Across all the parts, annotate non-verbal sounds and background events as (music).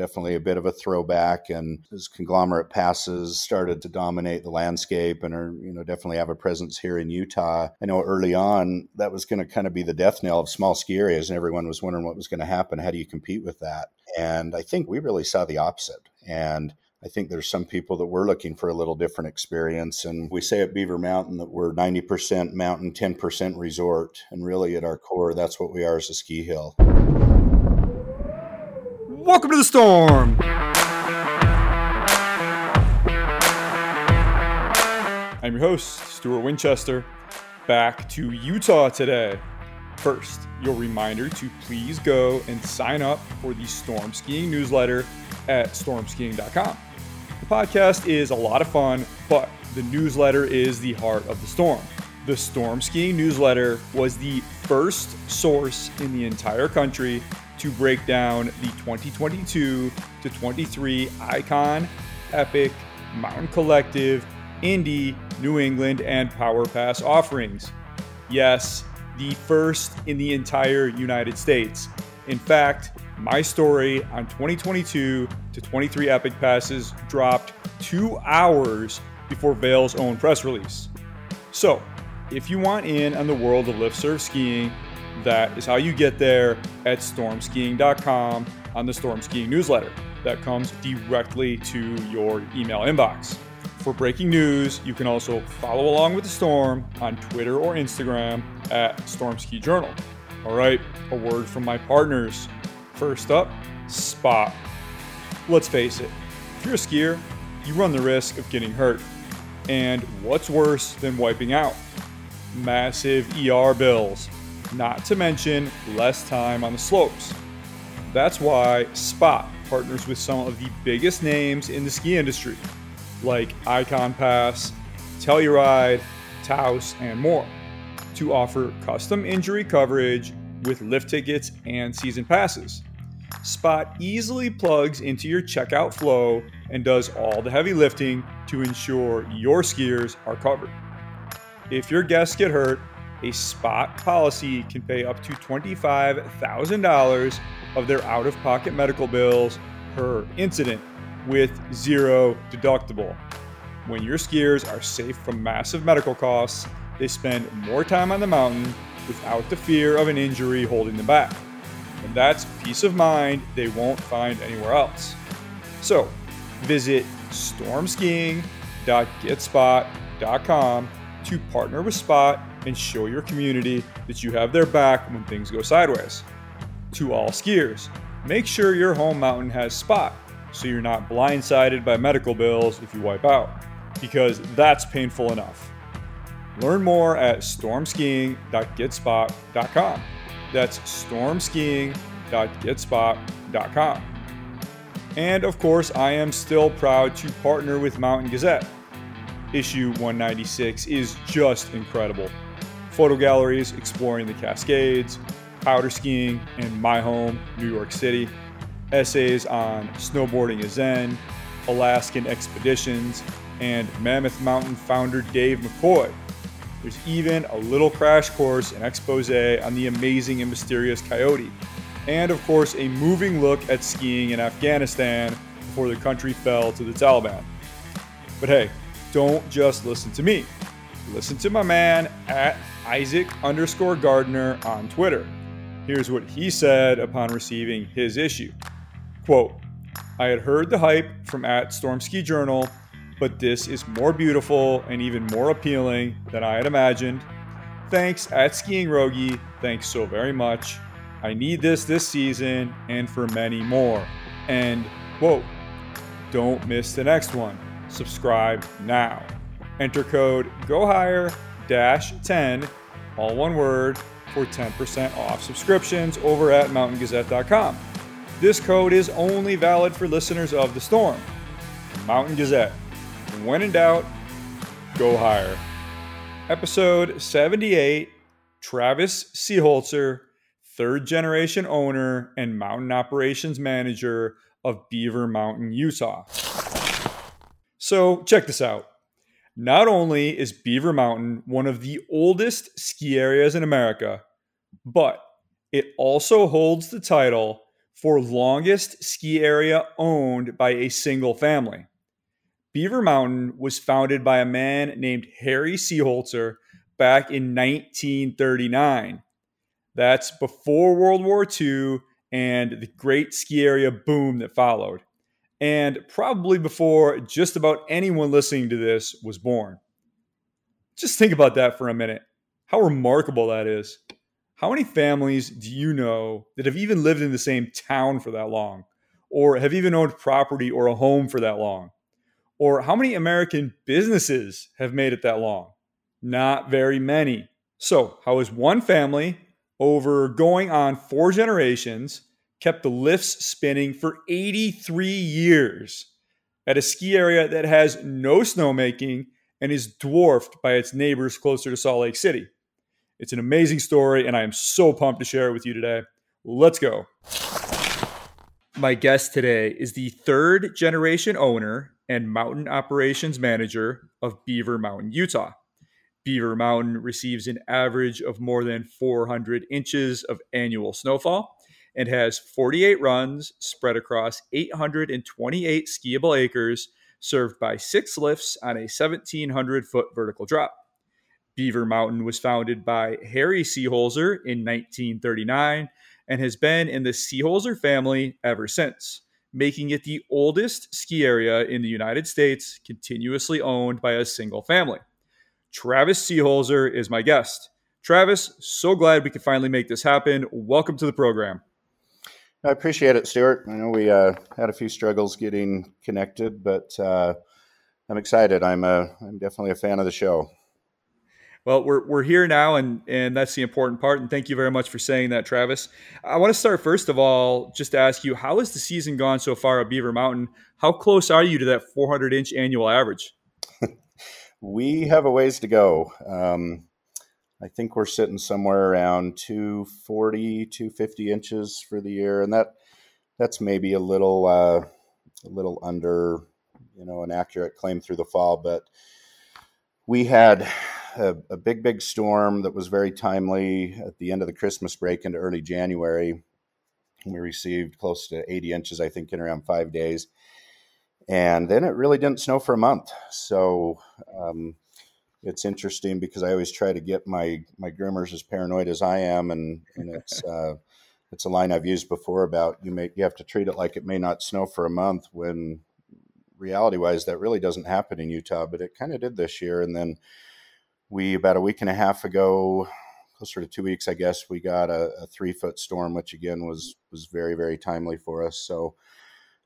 definitely a bit of a throwback. And as conglomerate passes started to dominate the landscape and are, you know, definitely have a presence here in Utah. I know early on that was going to kind of be the death knell of small ski areas, and everyone was wondering what was going to happen. How do you compete with that? And I think we really saw the opposite. And I think there's some people that we're looking for a little different experience. And we say at Beaver Mountain that we're 90% mountain, 10% resort. And really, at our core, that's what we are as a ski hill. Welcome to the storm. I'm your host, Stuart Winchester, back to Utah today. First, your reminder to please go and sign up for the Storm Skiing newsletter at stormskiing.com The podcast is a lot of fun, but the newsletter is the heart of the storm. The Storm Skiing newsletter was the first source in the entire country to break down the 2022 to 23 Icon, Epic, Mountain Collective, Indy, New England, and Power Pass offerings. Yes, the first in the entire United States. In fact, my story on 2022 to 23 Epic passes dropped two hours before Vail's own press release. So, if you want in on the world of lift served skiing, that is how you get there at stormskiing.com on the Storm Skiing newsletter that comes directly to your email inbox. For breaking news, you can also follow along with the storm on Twitter or Instagram at Storm Ski Journal. All right, a word from my partners. First up, Spot. Let's face it, if you're a skier, you run the risk of getting hurt. And what's worse than wiping out? Massive ER bills, not to mention less time on the slopes. That's why Spot partners with some of the biggest names in the ski industry, like Icon Pass, Telluride, Taos, and more, to offer custom injury coverage with lift tickets and season passes. Spot easily plugs into your checkout flow and does all the heavy lifting to ensure your skiers are covered. If your guests get hurt, a spot policy can pay up to $25,000 of their out of pocket medical bills per incident with zero deductible. When your skiers are safe from massive medical costs, they spend more time on the mountain without the fear of an injury holding them back. And that's peace of mind they won't find anywhere else. So visit stormskiing.getspot.com to partner with Spot and show your community that you have their back when things go sideways. To all skiers, make sure your home mountain has Spot so you're not blindsided by medical bills if you wipe out, because that's painful enough. Learn more at stormskiing.getspot.com. That's stormskiing.getspot.com. And of course, I am still proud to partner with Mountain Gazette. Issue 196 is just incredible. Photo galleries exploring the Cascades, powder skiing in my home, New York City, essays on snowboarding as Zen, Alaskan expeditions, and Mammoth Mountain founder Dave McCoy, there's even a little crash course and expose on the amazing and mysterious coyote. And of course, a moving look at skiing in Afghanistan before the country fell to the Taliban. But hey, don't just listen to me. Listen to my man at Isaac underscore Gardner on Twitter. Here's what he said upon receiving his issue. Quote, I had heard the hype from at Storm Ski Journal but this is more beautiful and even more appealing than I had imagined. Thanks at Skiing Rogi. Thanks so very much. I need this this season and for many more. And quote, don't miss the next one. Subscribe now. Enter code go higher dash 10, all one word, for 10% off subscriptions over at mountaingazette.com. This code is only valid for listeners of The Storm. Mountain Gazette when in doubt, go higher. Episode 78 Travis Seeholzer, third generation owner and mountain operations manager of Beaver Mountain, Utah. So, check this out. Not only is Beaver Mountain one of the oldest ski areas in America, but it also holds the title for longest ski area owned by a single family. Beaver Mountain was founded by a man named Harry Seeholzer back in 1939. That's before World War II and the great ski area boom that followed, and probably before just about anyone listening to this was born. Just think about that for a minute. How remarkable that is. How many families do you know that have even lived in the same town for that long, or have even owned property or a home for that long? Or how many American businesses have made it that long? Not very many. So, how has one family over going on four generations kept the lifts spinning for 83 years at a ski area that has no snowmaking and is dwarfed by its neighbors closer to Salt Lake City? It's an amazing story, and I am so pumped to share it with you today. Let's go. My guest today is the third generation owner and mountain operations manager of Beaver Mountain, Utah. Beaver Mountain receives an average of more than 400 inches of annual snowfall and has 48 runs spread across 828 skiable acres, served by six lifts on a 1,700 foot vertical drop. Beaver Mountain was founded by Harry Seeholzer in 1939 and has been in the Seeholzer family ever since, making it the oldest ski area in the United States continuously owned by a single family. Travis Seeholzer is my guest. Travis, so glad we could finally make this happen. Welcome to the program. I appreciate it, Stuart. I know we uh, had a few struggles getting connected, but uh, I'm excited. I'm a, uh, I'm definitely a fan of the show. Well, we're, we're here now, and, and that's the important part. And thank you very much for saying that, Travis. I want to start, first of all, just to ask you how has the season gone so far at Beaver Mountain? How close are you to that 400 inch annual average? (laughs) we have a ways to go. Um, I think we're sitting somewhere around 240, 250 inches for the year, and that that's maybe a little uh, a little under, you know, an accurate claim through the fall. But we had a, a big, big storm that was very timely at the end of the Christmas break into early January. We received close to 80 inches, I think, in around five days and then it really didn't snow for a month. So um, it's interesting because I always try to get my my groomers as paranoid as I am, and and it's (laughs) uh, it's a line I've used before about you may you have to treat it like it may not snow for a month when reality wise that really doesn't happen in Utah, but it kind of did this year. And then we about a week and a half ago, closer to two weeks, I guess, we got a, a three foot storm, which again was was very very timely for us. So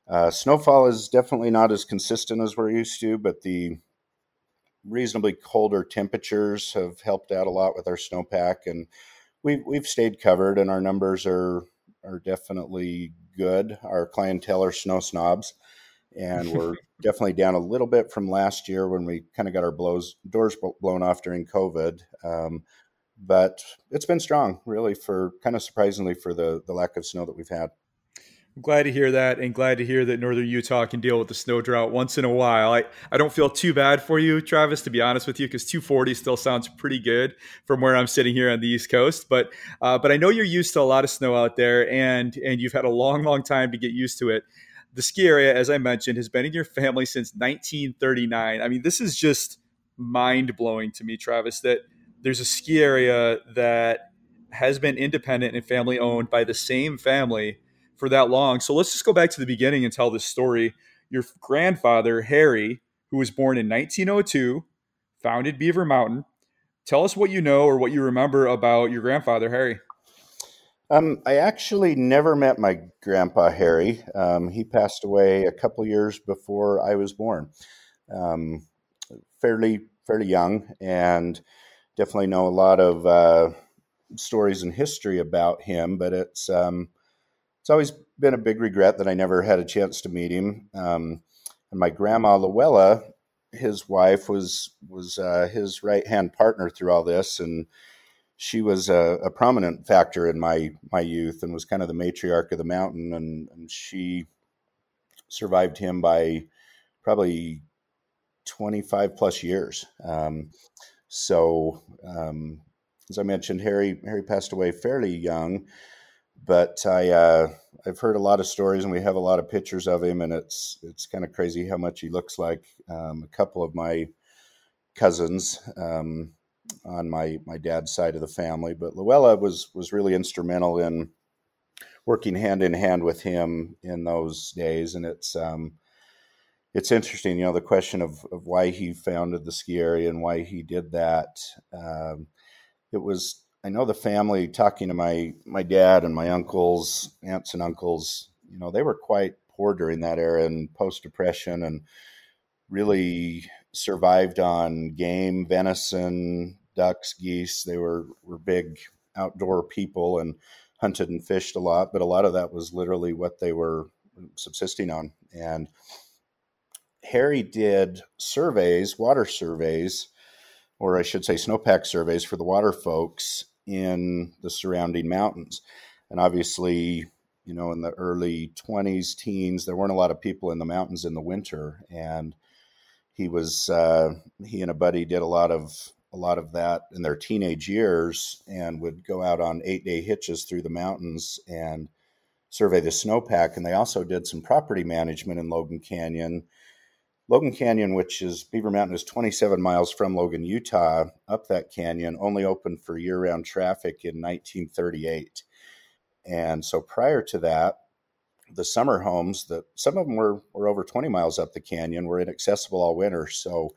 uh, snowfall is definitely not as consistent as we're used to, but the reasonably colder temperatures have helped out a lot with our snowpack, and we've we've stayed covered, and our numbers are are definitely good. Our clientele are snow snobs, and we're (laughs) definitely down a little bit from last year when we kind of got our blows doors blown off during COVID. Um, but it's been strong, really, for kind of surprisingly for the the lack of snow that we've had. I'm glad to hear that and glad to hear that northern Utah can deal with the snow drought once in a while. I, I don't feel too bad for you, Travis, to be honest with you, because 240 still sounds pretty good from where I'm sitting here on the East Coast. But uh, but I know you're used to a lot of snow out there and and you've had a long, long time to get used to it. The ski area, as I mentioned, has been in your family since 1939. I mean, this is just mind blowing to me, Travis, that there's a ski area that has been independent and family owned by the same family for that long. So let's just go back to the beginning and tell this story. Your grandfather, Harry, who was born in 1902, founded Beaver Mountain. Tell us what you know or what you remember about your grandfather, Harry. Um, I actually never met my grandpa, Harry. Um, he passed away a couple years before I was born. Um, fairly, fairly young, and definitely know a lot of uh, stories and history about him. But it's um, it's always been a big regret that I never had a chance to meet him. Um, and my grandma Luella, his wife, was was uh, his right hand partner through all this, and she was a, a, prominent factor in my my youth and was kind of the matriarch of the mountain, and, and she survived him by probably 25 plus years. Um, so, um, as I mentioned, Harry Harry passed away fairly young but I uh, I've heard a lot of stories, and we have a lot of pictures of him, and it's it's kind of crazy how much he looks like um, a couple of my cousins um, on my my dad's side of the family. But Luella was was really instrumental in working hand in hand with him in those days, and it's um, it's interesting, you know, the question of, of why he founded the ski area and why he did that. Um, it was I know the family talking to my my dad and my uncles, aunts and uncles. You know, they were quite poor during that era and post depression, and really survived on game, venison, ducks, geese. They were were big outdoor people and hunted and fished a lot, but a lot of that was literally what they were subsisting on. And Harry did surveys, water surveys, or I should say snowpack surveys for the water folks in the surrounding mountains. And obviously, you know, in the early 20s, teens, there weren't a lot of people in the mountains in the winter. And he was, uh, he and a buddy did a lot of, a lot of that in their teenage years and would go out on eight day hitches through the mountains and survey the snowpack. And they also did some property management in Logan Canyon Logan Canyon, which is Beaver Mountain, is 27 miles from Logan, Utah. Up that canyon, only opened for year round traffic in 1938. And so prior to that, the summer homes that some of them were, were over 20 miles up the canyon were inaccessible all winter. So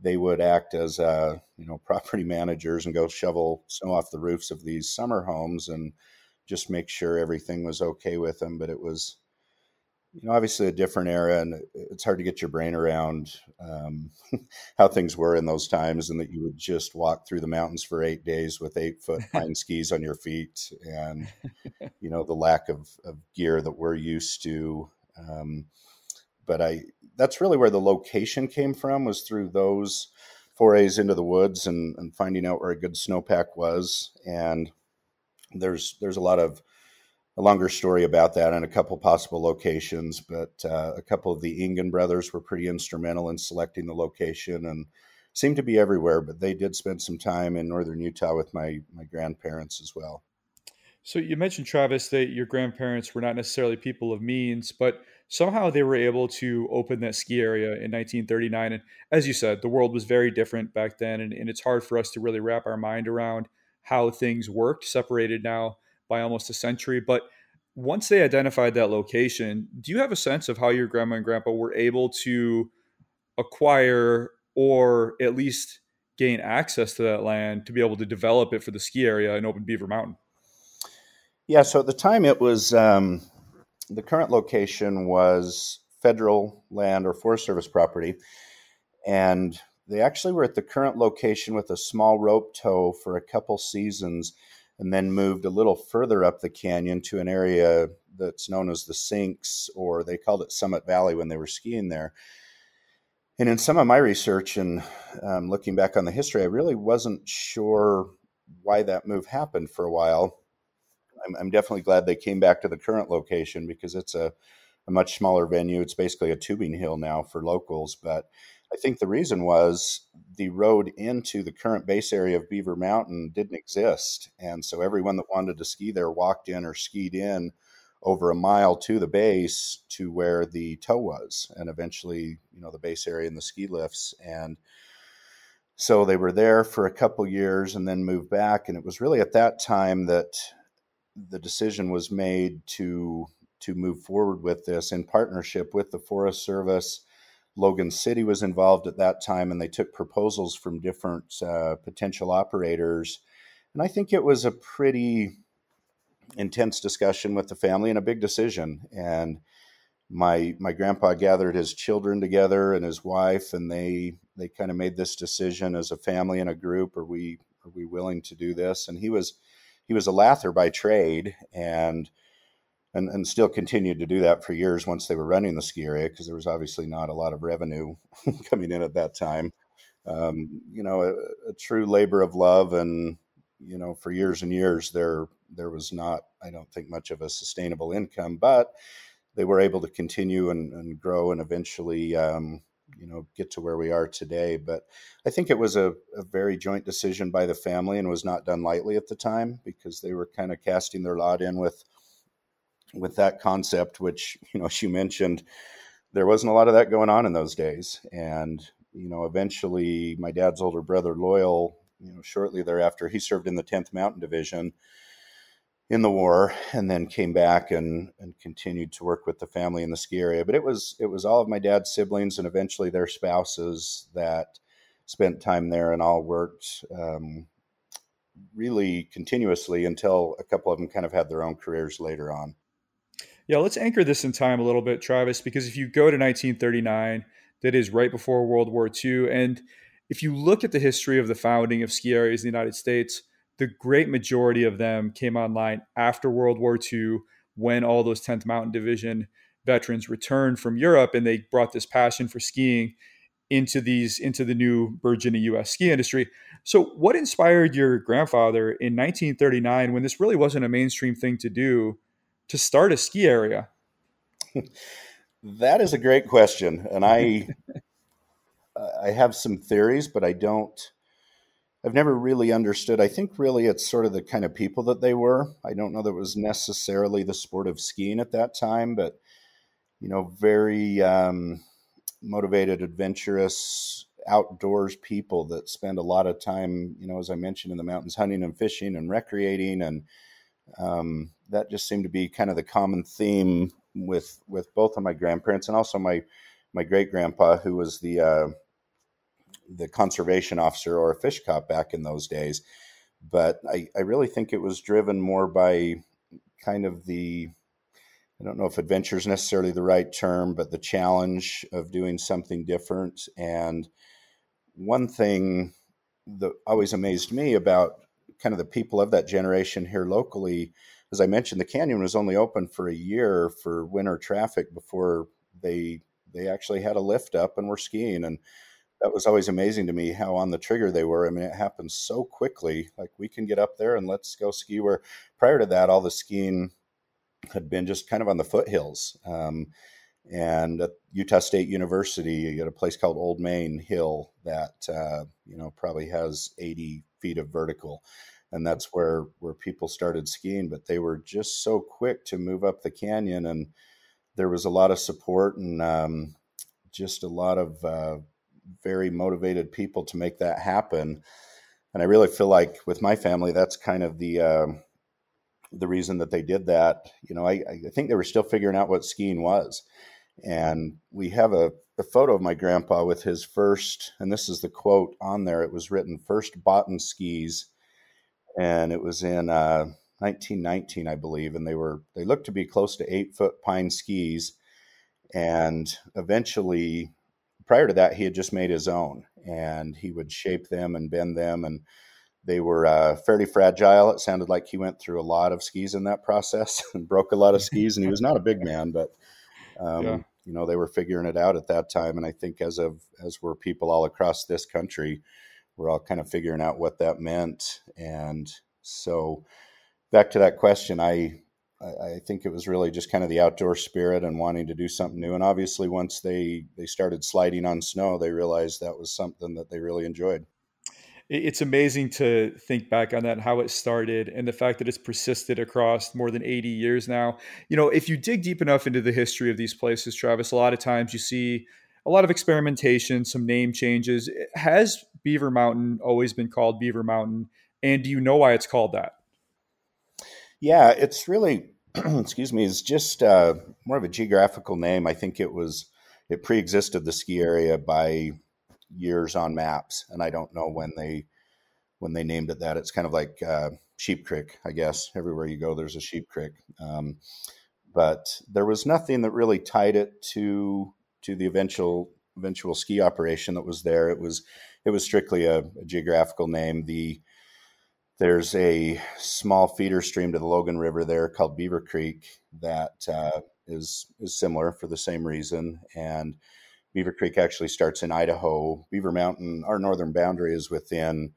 they would act as uh, you know (laughs) property managers and go shovel snow off the roofs of these summer homes and just make sure everything was okay with them. But it was you know, obviously a different era, and it's hard to get your brain around um, (laughs) how things were in those times, and that you would just walk through the mountains for eight days with eight foot (laughs) pine skis on your feet, and you know the lack of, of gear that we're used to. Um, but I, that's really where the location came from was through those forays into the woods and, and finding out where a good snowpack was, and there's there's a lot of a longer story about that and a couple possible locations, but uh, a couple of the Engen brothers were pretty instrumental in selecting the location and seemed to be everywhere. But they did spend some time in northern Utah with my my grandparents as well. So you mentioned Travis that your grandparents were not necessarily people of means, but somehow they were able to open that ski area in 1939. And as you said, the world was very different back then, and, and it's hard for us to really wrap our mind around how things worked, separated now by almost a century. But once they identified that location, do you have a sense of how your grandma and grandpa were able to acquire or at least gain access to that land to be able to develop it for the ski area in Open Beaver Mountain? Yeah, so at the time it was um, the current location was federal land or Forest Service property. And they actually were at the current location with a small rope tow for a couple seasons and then moved a little further up the canyon to an area that's known as the Sinks, or they called it Summit Valley when they were skiing there. And in some of my research and um, looking back on the history, I really wasn't sure why that move happened for a while. I'm, I'm definitely glad they came back to the current location because it's a, a much smaller venue. It's basically a tubing hill now for locals, but I think the reason was the road into the current base area of Beaver Mountain didn't exist. And so everyone that wanted to ski there walked in or skied in over a mile to the base to where the tow was and eventually, you know, the base area and the ski lifts. And so they were there for a couple years and then moved back. And it was really at that time that the decision was made to to move forward with this in partnership with the Forest Service Logan City was involved at that time, and they took proposals from different uh, potential operators. And I think it was a pretty intense discussion with the family and a big decision. And my my grandpa gathered his children together and his wife, and they they kind of made this decision as a family and a group. Are we are we willing to do this? And he was he was a lather by trade, and and, and still continued to do that for years once they were running the ski area because there was obviously not a lot of revenue (laughs) coming in at that time. Um, you know, a, a, true labor of love, and you know, for years and years there there was not, I don't think, much of a sustainable income, but they were able to continue and, and grow and eventually. Um, you know, get to where we are today. But I think it was a, a very joint decision by the family and was not done lightly at the time because they were kind of casting their lot in with with that concept, which (laughs) you know, you mentioned, there wasn't a lot of that going on in those days. And you know, eventually, my dad's older brother Loyal, you know, shortly thereafter, he served in the 10th Mountain Division in the war and then came back and, and continued to work with the family in the ski area. But it was it was all of my dad's siblings and eventually their spouses that spent time there and all worked um, really continuously until a couple of them kind of had their own careers later on. Yeah, let's anchor this in time a little bit, Travis, because if you go to 1939, that is right before World War II. And if you look at the history of the founding of ski areas in the United States, the great majority of them came online after World War II when all those 10th Mountain Division veterans returned from Europe and they brought this passion for skiing into these into the new burgeoning US ski industry. So what inspired your grandfather in 1939 when this really wasn't a mainstream thing to do to start a ski area? that is a great question and I (laughs) I have some theories but I don't I've never really understood. I think really it's sort of the kind of people that they were. I don't know that it was necessarily the sport of skiing at that time, but you know, very um, motivated, adventurous, outdoors people that spend a lot of time, you know, as I mentioned, in the mountains, hunting and fishing and recreating, and um, that just seemed to be kind of the common theme with with both of my grandparents and also my my great grandpa, who was the uh, the conservation officer or a fish cop back in those days. But I, I really think it was driven more by kind of the I don't know if adventure is necessarily the right term, but the challenge of doing something different. And one thing that always amazed me about kind of the people of that generation here locally, as I mentioned, the canyon was only open for a year for winter traffic before they they actually had a lift up and were skiing. And that was always amazing to me how on the trigger they were. I mean, it happened so quickly. Like we can get up there and let's go ski. Where prior to that, all the skiing had been just kind of on the foothills. Um, and at Utah State University, you got a place called Old Main Hill that uh, you know probably has 80 feet of vertical, and that's where where people started skiing. But they were just so quick to move up the canyon, and there was a lot of support and um, just a lot of uh, very motivated people to make that happen. And I really feel like with my family, that's kind of the uh, the reason that they did that. You know, I, I think they were still figuring out what skiing was. And we have a, a photo of my grandpa with his first, and this is the quote on there. It was written first Botten skis, and it was in uh, 1919, I believe. And they were they looked to be close to eight foot pine skis, and eventually prior to that, he had just made his own, and he would shape them and bend them, and they were uh, fairly fragile. It sounded like he went through a lot of skis in that process (laughs) and broke a lot of skis. And he was not a big man, but um, yeah. you know they were figuring it out at that time. And I think as of as were people all across this country, we're all kind of figuring out what that meant. And so, back to that question, I I, think it was really just kind of the outdoor spirit and wanting to do something new. And obviously, once they they started sliding on snow, they realized that was something that they really enjoyed. It's amazing to think back on that, how it started, and the fact that it's persisted across more than 80 years now. You know, if you dig deep enough into the history of these places, Travis, a lot of times you see a lot of experimentation, some name changes. Has Beaver Mountain always been called Beaver Mountain? And do you know why it's called that? Yeah, it's really, (clears throat) excuse me, it's just uh, more of a geographical name. I think it was, it pre existed the ski area by years on maps. And I don't know when they, when they named it that. It's kind of like uh, Sheep Creek, I guess. Everywhere you go, there's a Sheep Creek. Um, but there was nothing that really tied it to to the eventual eventual ski operation that was there. It was it was strictly a, a geographical name. The there's a small feeder stream to the Logan River there called Beaver Creek that uh, is is similar for the same reason. And Beaver Creek actually starts in Idaho. Beaver Mountain, our northern boundary, is within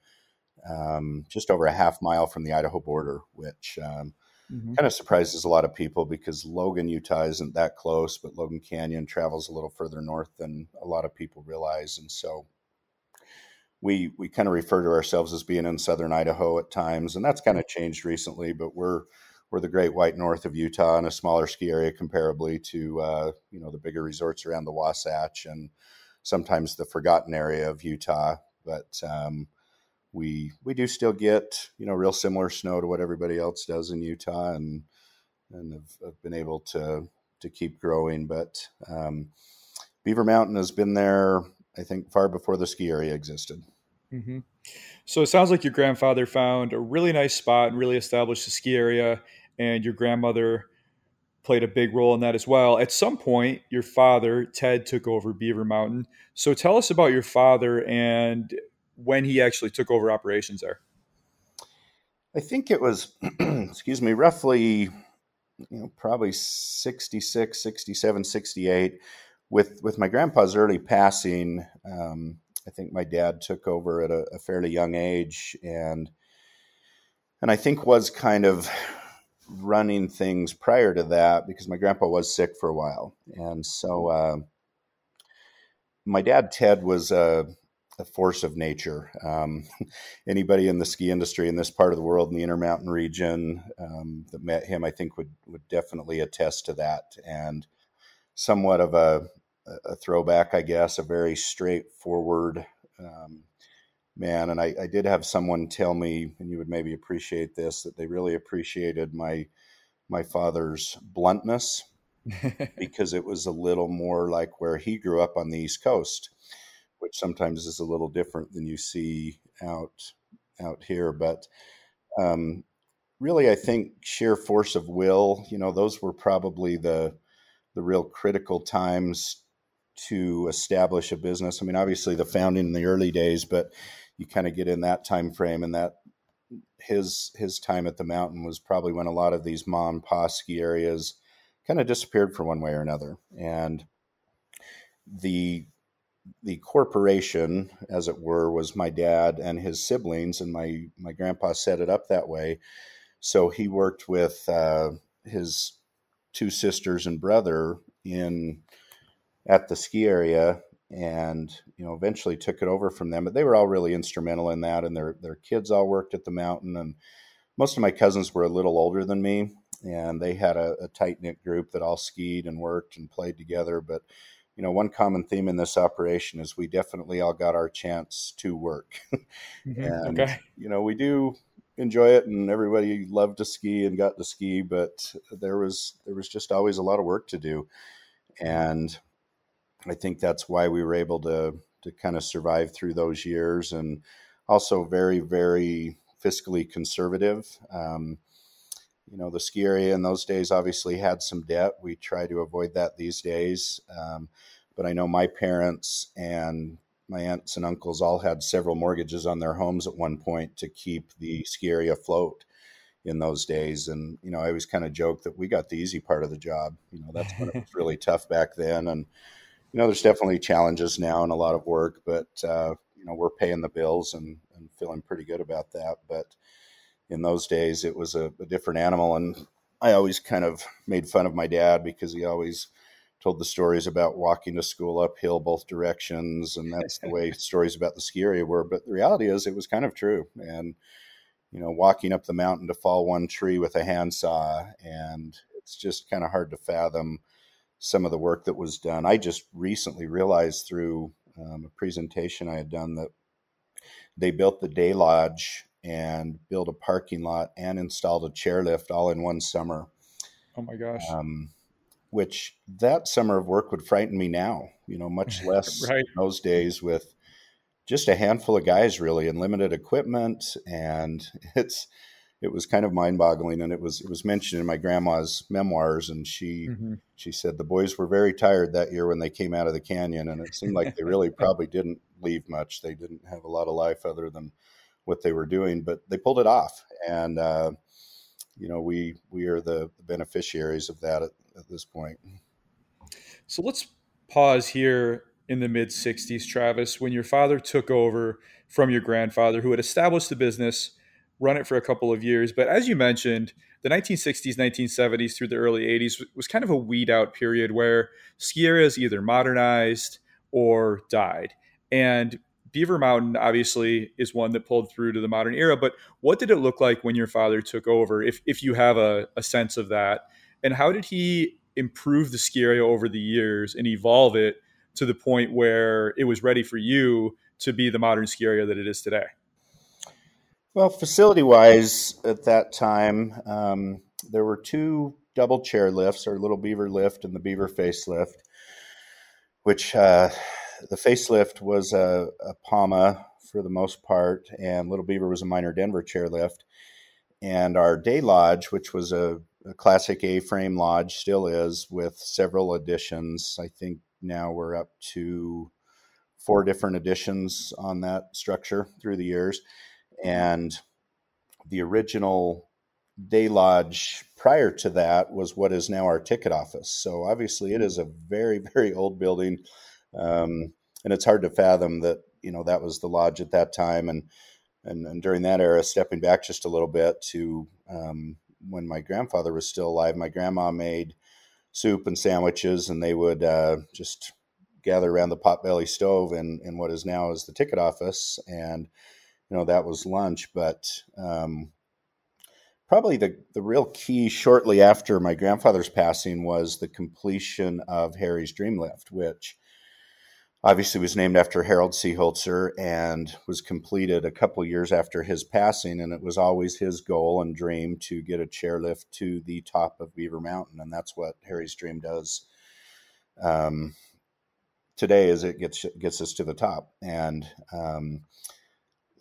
um, just over a half mile from the Idaho border, which um, mm-hmm. kind of surprises a lot of people because Logan, Utah isn't that close, but Logan Canyon travels a little further north than a lot of people realize. And so we we kind of refer to ourselves as being in southern Idaho at times, and that's kind of changed recently. But we're we're the Great White North of Utah and a smaller ski area comparably to uh, you know the bigger resorts around the Wasatch and sometimes the forgotten area of Utah. But um, we we do still get you know real similar snow to what everybody else does in Utah, and and have, have been able to to keep growing. But um, Beaver Mountain has been there, I think, far before the ski area existed. Mm-hmm. So it sounds like your grandfather found a really nice spot and really established the ski area and your grandmother played a big role in that as well. At some point, your father, Ted, took over Beaver Mountain. So tell us about your father and when he actually took over operations there. I think it was, (clears throat) excuse me, roughly, you know, probably 66, 67, 68. With, with my grandpa's early passing, um, I think my dad took over at a, a fairly young age and and I think was kind of running things prior to that because my grandpa was sick for a while, and so uh, my dad Ted was a, a force of nature. Um, (laughs) anybody in the ski industry in this part of the world, in the Intermountain region, um, that met him, I think would would definitely attest to that. And somewhat of a, a throwback, I guess, a very straightforward. Um, man. And I, I, did have someone tell me, and you would maybe appreciate this, that they really appreciated my my father's bluntness (laughs) because it was a little more like where he grew up on the East Coast, which sometimes is a little different than you see out out here. But um, really, I think sheer force of will, you know, those were probably the the real critical times to establish a business. I mean, obviously the founding in the early days, but you kind of get in that time frame and that his his time at the mountain was probably when a lot of these mom pa ski areas kind of disappeared for one way or another and the the corporation as it were was my dad and his siblings and my my grandpa set it up that way so he worked with uh, his two sisters and brother in at the ski area and you know eventually took it over from them but they were all really instrumental in that and their their kids all worked at the mountain and most of my cousins were a little older than me and they had a, a tight knit group that all skied and worked and played together but you know one common theme in this operation is we definitely all got our chance to work (laughs) mm-hmm. and okay. you know we do enjoy it and everybody loved to ski and got to ski but there was there was just always a lot of work to do and I think that's why we were able to to kind of survive through those years, and also very very fiscally conservative. Um, you know, the ski area in those days obviously had some debt. We try to avoid that these days, um, but I know my parents and my aunts and uncles all had several mortgages on their homes at one point to keep the ski area afloat in those days. And, you know, I always kind of joke that we got the easy part of the job. You know, that's when it was really (laughs) tough back then. And, you know, there's definitely challenges now and a lot of work, but uh, you know, we're paying the bills and, and feeling pretty good about that. But in those days, it was a, a different animal, and I always kind of made fun of my dad because he always told the stories about walking to school uphill both directions, and that's the way (laughs) stories about the ski area were. But the reality is, it was kind of true, and you know, walking up the mountain to fall one tree with a handsaw, and it's just kind of hard to fathom some of the work that was done. I just recently realized through um, a presentation I had done that they built the day lodge and built a parking lot and installed a chairlift all in one summer. Oh my gosh. Um, which that summer of work would frighten me now, you know, much (laughs) less right. those days with just a handful of guys really and limited equipment. And (laughs) it's, it was kind of mind boggling. And it was, it was mentioned in my grandma's memoirs. And she, mm-hmm. she said the boys were very tired that year when they came out of the canyon. And it seemed like they really (laughs) probably didn't leave much. They didn't have a lot of life other than what they were doing, but they pulled it off. And, uh, you know, we, we are the beneficiaries of that at, at this point. So let's pause here in the mid 60s, Travis, when your father took over from your grandfather, who had established the business run it for a couple of years. But as you mentioned, the 1960s, 1970s through the early 80s was kind of a weed out period where ski areas either modernized or died. And Beaver Mountain obviously is one that pulled through to the modern era, but what did it look like when your father took over, if, if you have a, a sense of that? And how did he improve the ski area over the years and evolve it to the point where it was ready for you to be the modern ski area that it is today? Well, facility wise, at that time, um, there were two double chair lifts, our little beaver lift and the beaver facelift, which uh, the facelift was a, a Poma for the most part, and Little Beaver was a minor Denver chairlift. And our day lodge, which was a, a classic A frame lodge, still is with several additions. I think now we're up to four different additions on that structure through the years. And the original day lodge prior to that was what is now our ticket office. So obviously, it is a very, (laughs) very old building. Um, and it's hard to fathom that you know that was the lodge at that time and and, and during that era stepping back just a little bit to um, when my grandfather was still alive my grandma made soup and sandwiches and they would uh, just gather around the potbelly stove in, in what is now is the ticket office and you know that was lunch but um, probably the, the real key shortly after my grandfather's passing was the completion of harry's dream lift which obviously was named after Harold Seeholzer and was completed a couple years after his passing. And it was always his goal and dream to get a chairlift to the top of Beaver Mountain. And that's what Harry's Dream does um, today is it gets, gets us to the top. And um,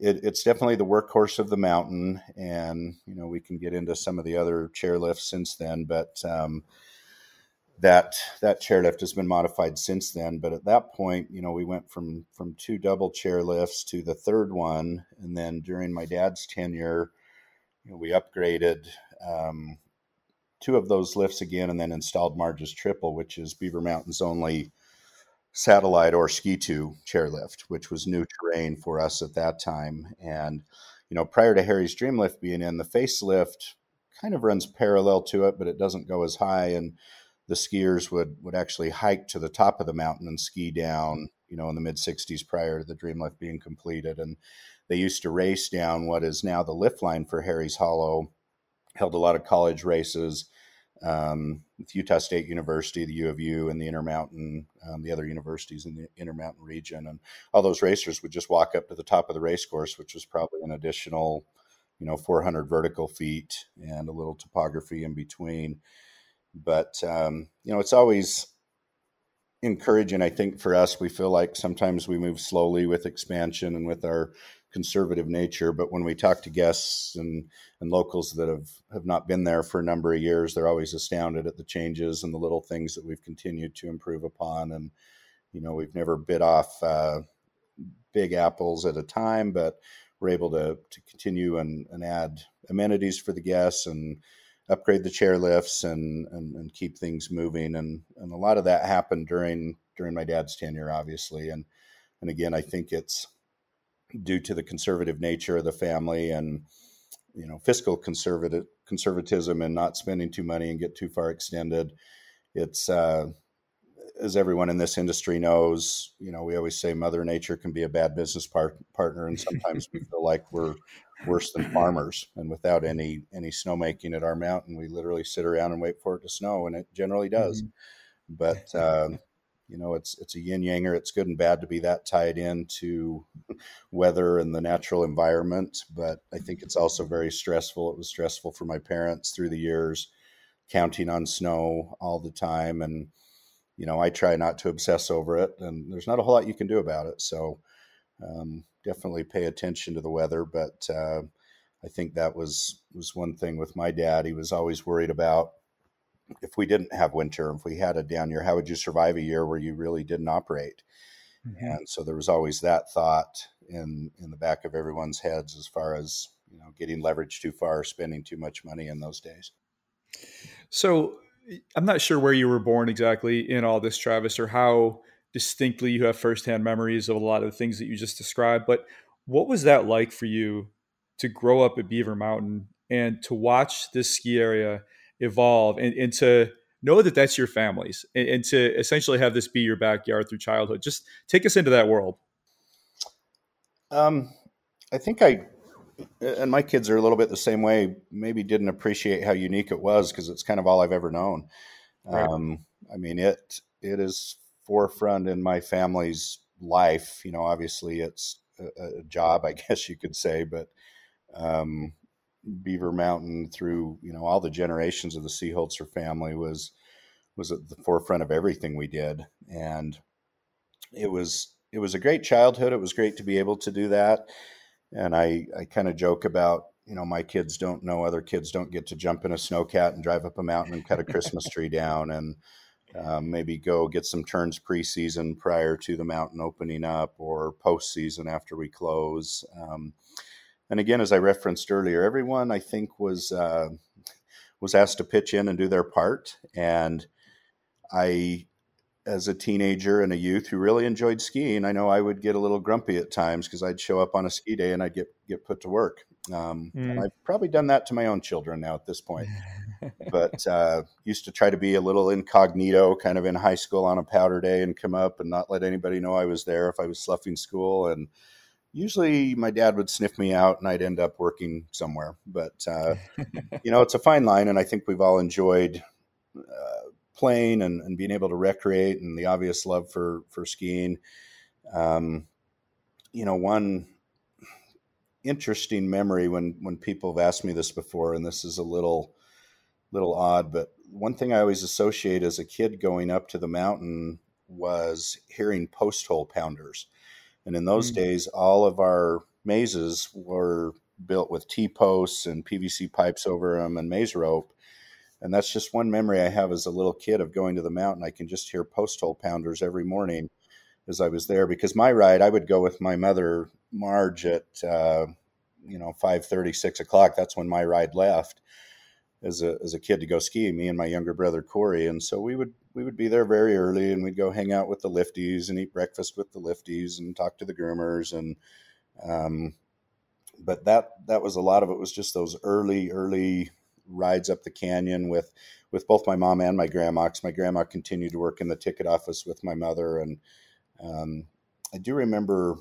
it, it's definitely the workhorse of the mountain. And, you know, we can get into some of the other chairlifts since then, but um, that that chairlift has been modified since then. But at that point, you know, we went from from two double chairlifts to the third one, and then during my dad's tenure, you know, we upgraded um, two of those lifts again, and then installed Marge's triple, which is Beaver Mountain's only satellite or ski to chairlift, which was new terrain for us at that time. And you know, prior to Harry's Dreamlift being in, the facelift kind of runs parallel to it, but it doesn't go as high and the skiers would would actually hike to the top of the mountain and ski down you know in the mid 60s prior to the dreamlift being completed and they used to race down what is now the lift line for harry's hollow held a lot of college races um, with utah state university the u of u and the intermountain um, the other universities in the intermountain region and all those racers would just walk up to the top of the race course which was probably an additional you know 400 vertical feet and a little topography in between but um, you know, it's always encouraging. I think for us, we feel like sometimes we move slowly with expansion and with our conservative nature. But when we talk to guests and, and locals that have, have not been there for a number of years, they're always astounded at the changes and the little things that we've continued to improve upon. And, you know, we've never bit off uh, big apples at a time, but we're able to, to continue and, and add amenities for the guests and upgrade the chair lifts and, and, and keep things moving. And, and a lot of that happened during, during my dad's tenure, obviously. And, and again, I think it's due to the conservative nature of the family and, you know, fiscal conservative conservatism and not spending too money and get too far extended. It's, uh, as everyone in this industry knows, you know, we always say Mother Nature can be a bad business par- partner, and sometimes we feel like we're worse than farmers. And without any any snowmaking at our mountain, we literally sit around and wait for it to snow, and it generally does. Mm-hmm. But um, you know, it's it's a yin yanger. It's good and bad to be that tied into (laughs) weather and the natural environment. But I think it's also very stressful. It was stressful for my parents through the years, counting on snow all the time, and you know, I try not to obsess over it, and there's not a whole lot you can do about it. So. Um, definitely pay attention to the weather. But uh, I think that was was one thing with my dad. He was always worried about if we didn't have winter, if we had a down year, how would you survive a year where you really didn't operate? Mm-hmm. And so there was always that thought in in the back of everyone's heads as far as you know getting leverage too far, spending too much money in those days. So I'm not sure where you were born exactly in all this, Travis, or how distinctly you have firsthand memories of a lot of the things that you just described. But what was that like for you to grow up at Beaver Mountain and to watch this ski area evolve and, and to know that that's your family's and, and, to essentially have this be your backyard through childhood? Just take us into that world. Um, I think I, and my kids are a little bit the same way. Maybe didn't appreciate how unique it was because it's kind of all I've ever known. Right. Um, I mean, it it is forefront in my family's life. You know, obviously it's a, a job, I (laughs) guess you could say, but um, Beaver Mountain through you know all the generations of the Seeholzer family was was at the forefront of everything we did, and it was it was a great childhood. It was great to be able to do that, and I I kind of joke about you know my kids don't know other kids don't get to jump in a snowcat and drive up a mountain and cut a Christmas tree (laughs) down and um, maybe go get some turns preseason prior to the mountain opening up or postseason after we close. Um, and again, as I referenced earlier, everyone I think was uh, was asked to pitch in and do their part, and I as a teenager and a youth who really enjoyed skiing, I know I would get a little grumpy at times because I'd show up on a ski day and I'd get get put to work. Um, mm. And I've probably done that to my own children now at this point. (laughs) but uh, used to try to be a little incognito, kind of in high school on a powder day, and come up and not let anybody know I was there if I was sloughing school. And usually my dad would sniff me out, and I'd end up working somewhere. But uh, (laughs) you know, it's a fine line, and I think we've all enjoyed. Uh, playing and, and being able to recreate and the obvious love for for skiing. Um, you know, one interesting memory when when people have asked me this before, and this is a little little odd, but one thing I always associate as a kid going up to the mountain was hearing post hole pounders. And in those mm-hmm. days, all of our mazes were built with T posts and PVC pipes over them and maze rope. And that's just one memory I have as a little kid of going to the mountain. I can just hear post hole pounders every morning as I was there because my ride, I would go with my mother, Marge, at, uh, you know, 5 6 o'clock. That's when my ride left as a, as a kid to go skiing, me and my younger brother, Corey. And so we would, we would be there very early and we'd go hang out with the lifties and eat breakfast with the lifties and talk to the groomers. And, um, but that, that was a lot of it was just those early, early rides up the canyon with with both my mom and my grandma. Cause my grandma continued to work in the ticket office with my mother, and um, I do remember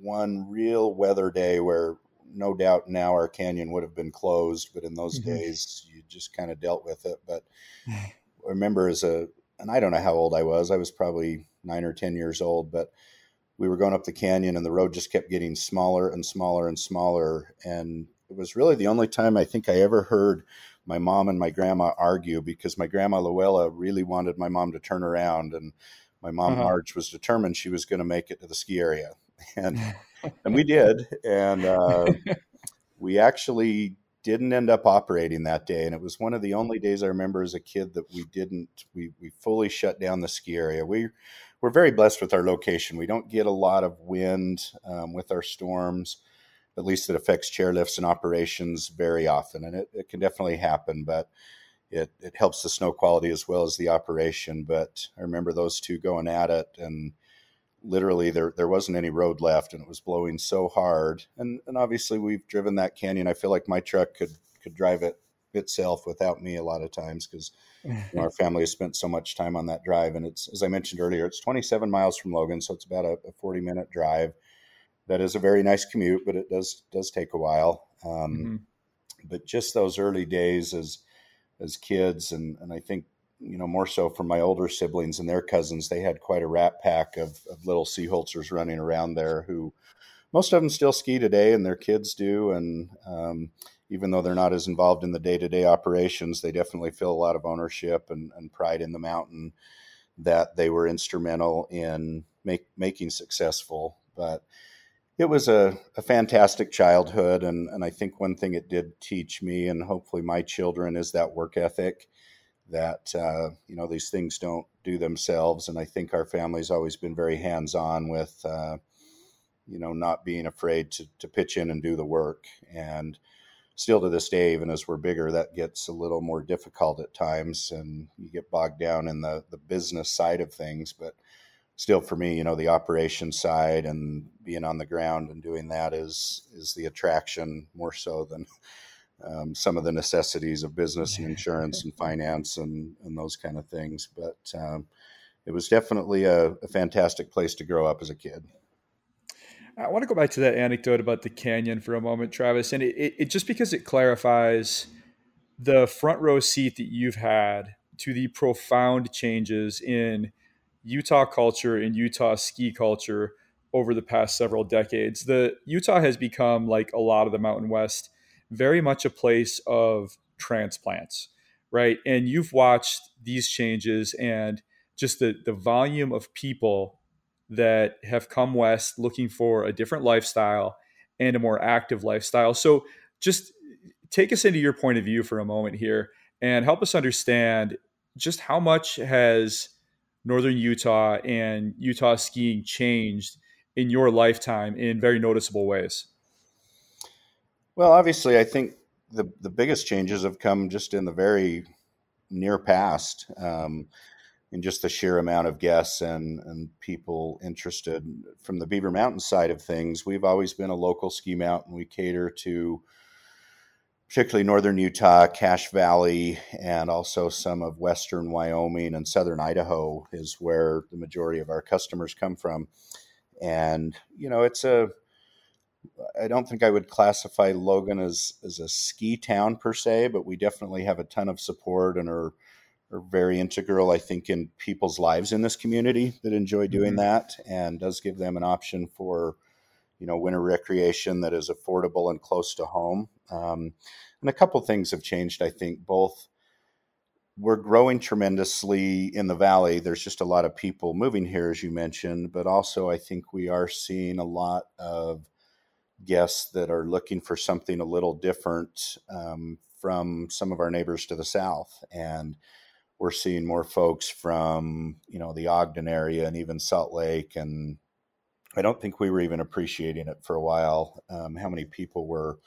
one real weather day where no doubt now our canyon would have been closed, but in those mm-hmm. days you just kind of dealt with it. But (laughs) remember as a and I don't know how old I was. I was probably nine or ten years old, but we were going up the canyon and the road just kept getting smaller and smaller and smaller and it was really the only time I think I ever heard my mom and my grandma argue because my grandma Luella really wanted my mom to turn around and my mom uh-huh. Marge was determined she was going to make it to the ski area (laughs) and and we did and uh, (laughs) we actually didn't end up operating that day and it was one of the only days I remember as a kid that we didn't we we fully shut down the ski area we we're very blessed with our location we don't get a lot of wind um, with our storms at least it affects chairlifts and operations very often. And it, it can definitely happen, but it, it helps the snow quality as well as the operation. But I remember those two going at it and literally there, there wasn't any road left and it was blowing so hard. And, and obviously we've driven that canyon. I feel like my truck could, could drive it itself without me a lot of times because you know, our (laughs) family has spent so much time on that drive. And it's, as I mentioned earlier, it's 27 miles from Logan. So it's about a, a 40 minute drive that is a very nice commute, but it does does take a while. Um, mm-hmm. But just those early days as as kids, and and I think you know more so from my older siblings and their cousins, they had quite a rat pack of, of little Seeholzers running around there who most of them still ski today, and their kids do. And um, even though they're not as involved in the day to day operations, they definitely feel a lot of ownership and, and pride in the mountain that they were instrumental in make, making successful. But it was a, a fantastic childhood and, and i think one thing it did teach me and hopefully my children is that work ethic that uh, you know these things don't do themselves and i think our family's always been very hands-on with uh, you know not being afraid to, to pitch in and do the work. And still to this day even as we're bigger that gets a little more difficult at times and you get bogged down in the, the business side of things. But still for me, you know, the operation side and being on the ground and doing that is is the attraction more so than (laughs) um, some of the necessities of business and insurance (laughs) and finance and and those kind of things. But um, it was definitely a, a, fantastic place to grow up as a kid. I want to go back to that anecdote about the canyon for a moment, Travis, and it, it, it just because it clarifies the front row seat that you've had to the profound changes in Utah culture and Utah ski culture over the past several decades. The Utah has become like a lot of the Mountain West, very much a place of transplants, right? And you've watched these changes and just the the volume of people that have come west looking for a different lifestyle and a more active lifestyle. So just take us into your point of view for a moment here and help us understand just how much has northern Utah and Utah skiing changed in your lifetime in very noticeable ways? Well, obviously, I think the the biggest changes have come just in the very near past, um, in just the sheer amount of guests and and people interested. From the Beaver Mountain side of things, we've always been a local ski mountain. We cater to particularly northern Utah, Cache Valley, and also some of western Wyoming and southern Idaho is where the majority of our customers come from. And, you know, it's a, I don't think I would classify Logan as, as a ski town per se, but we definitely have a ton of support and are, are very integral, I think, in people's lives in this community that enjoy doing mm-hmm. that and does give them an option for, you know, winter recreation that is affordable and close to home. Um, and a couple things have changed, I think, both we're growing tremendously in the valley. There's just a lot of people moving here, as you mentioned, but also I think we are seeing a lot of guests that are looking for something a little different um, from some of our neighbors to the south. And we're seeing more folks from, you know, the Ogden area and even Salt Lake. And I don't think we were even appreciating it for a while, um, how many people were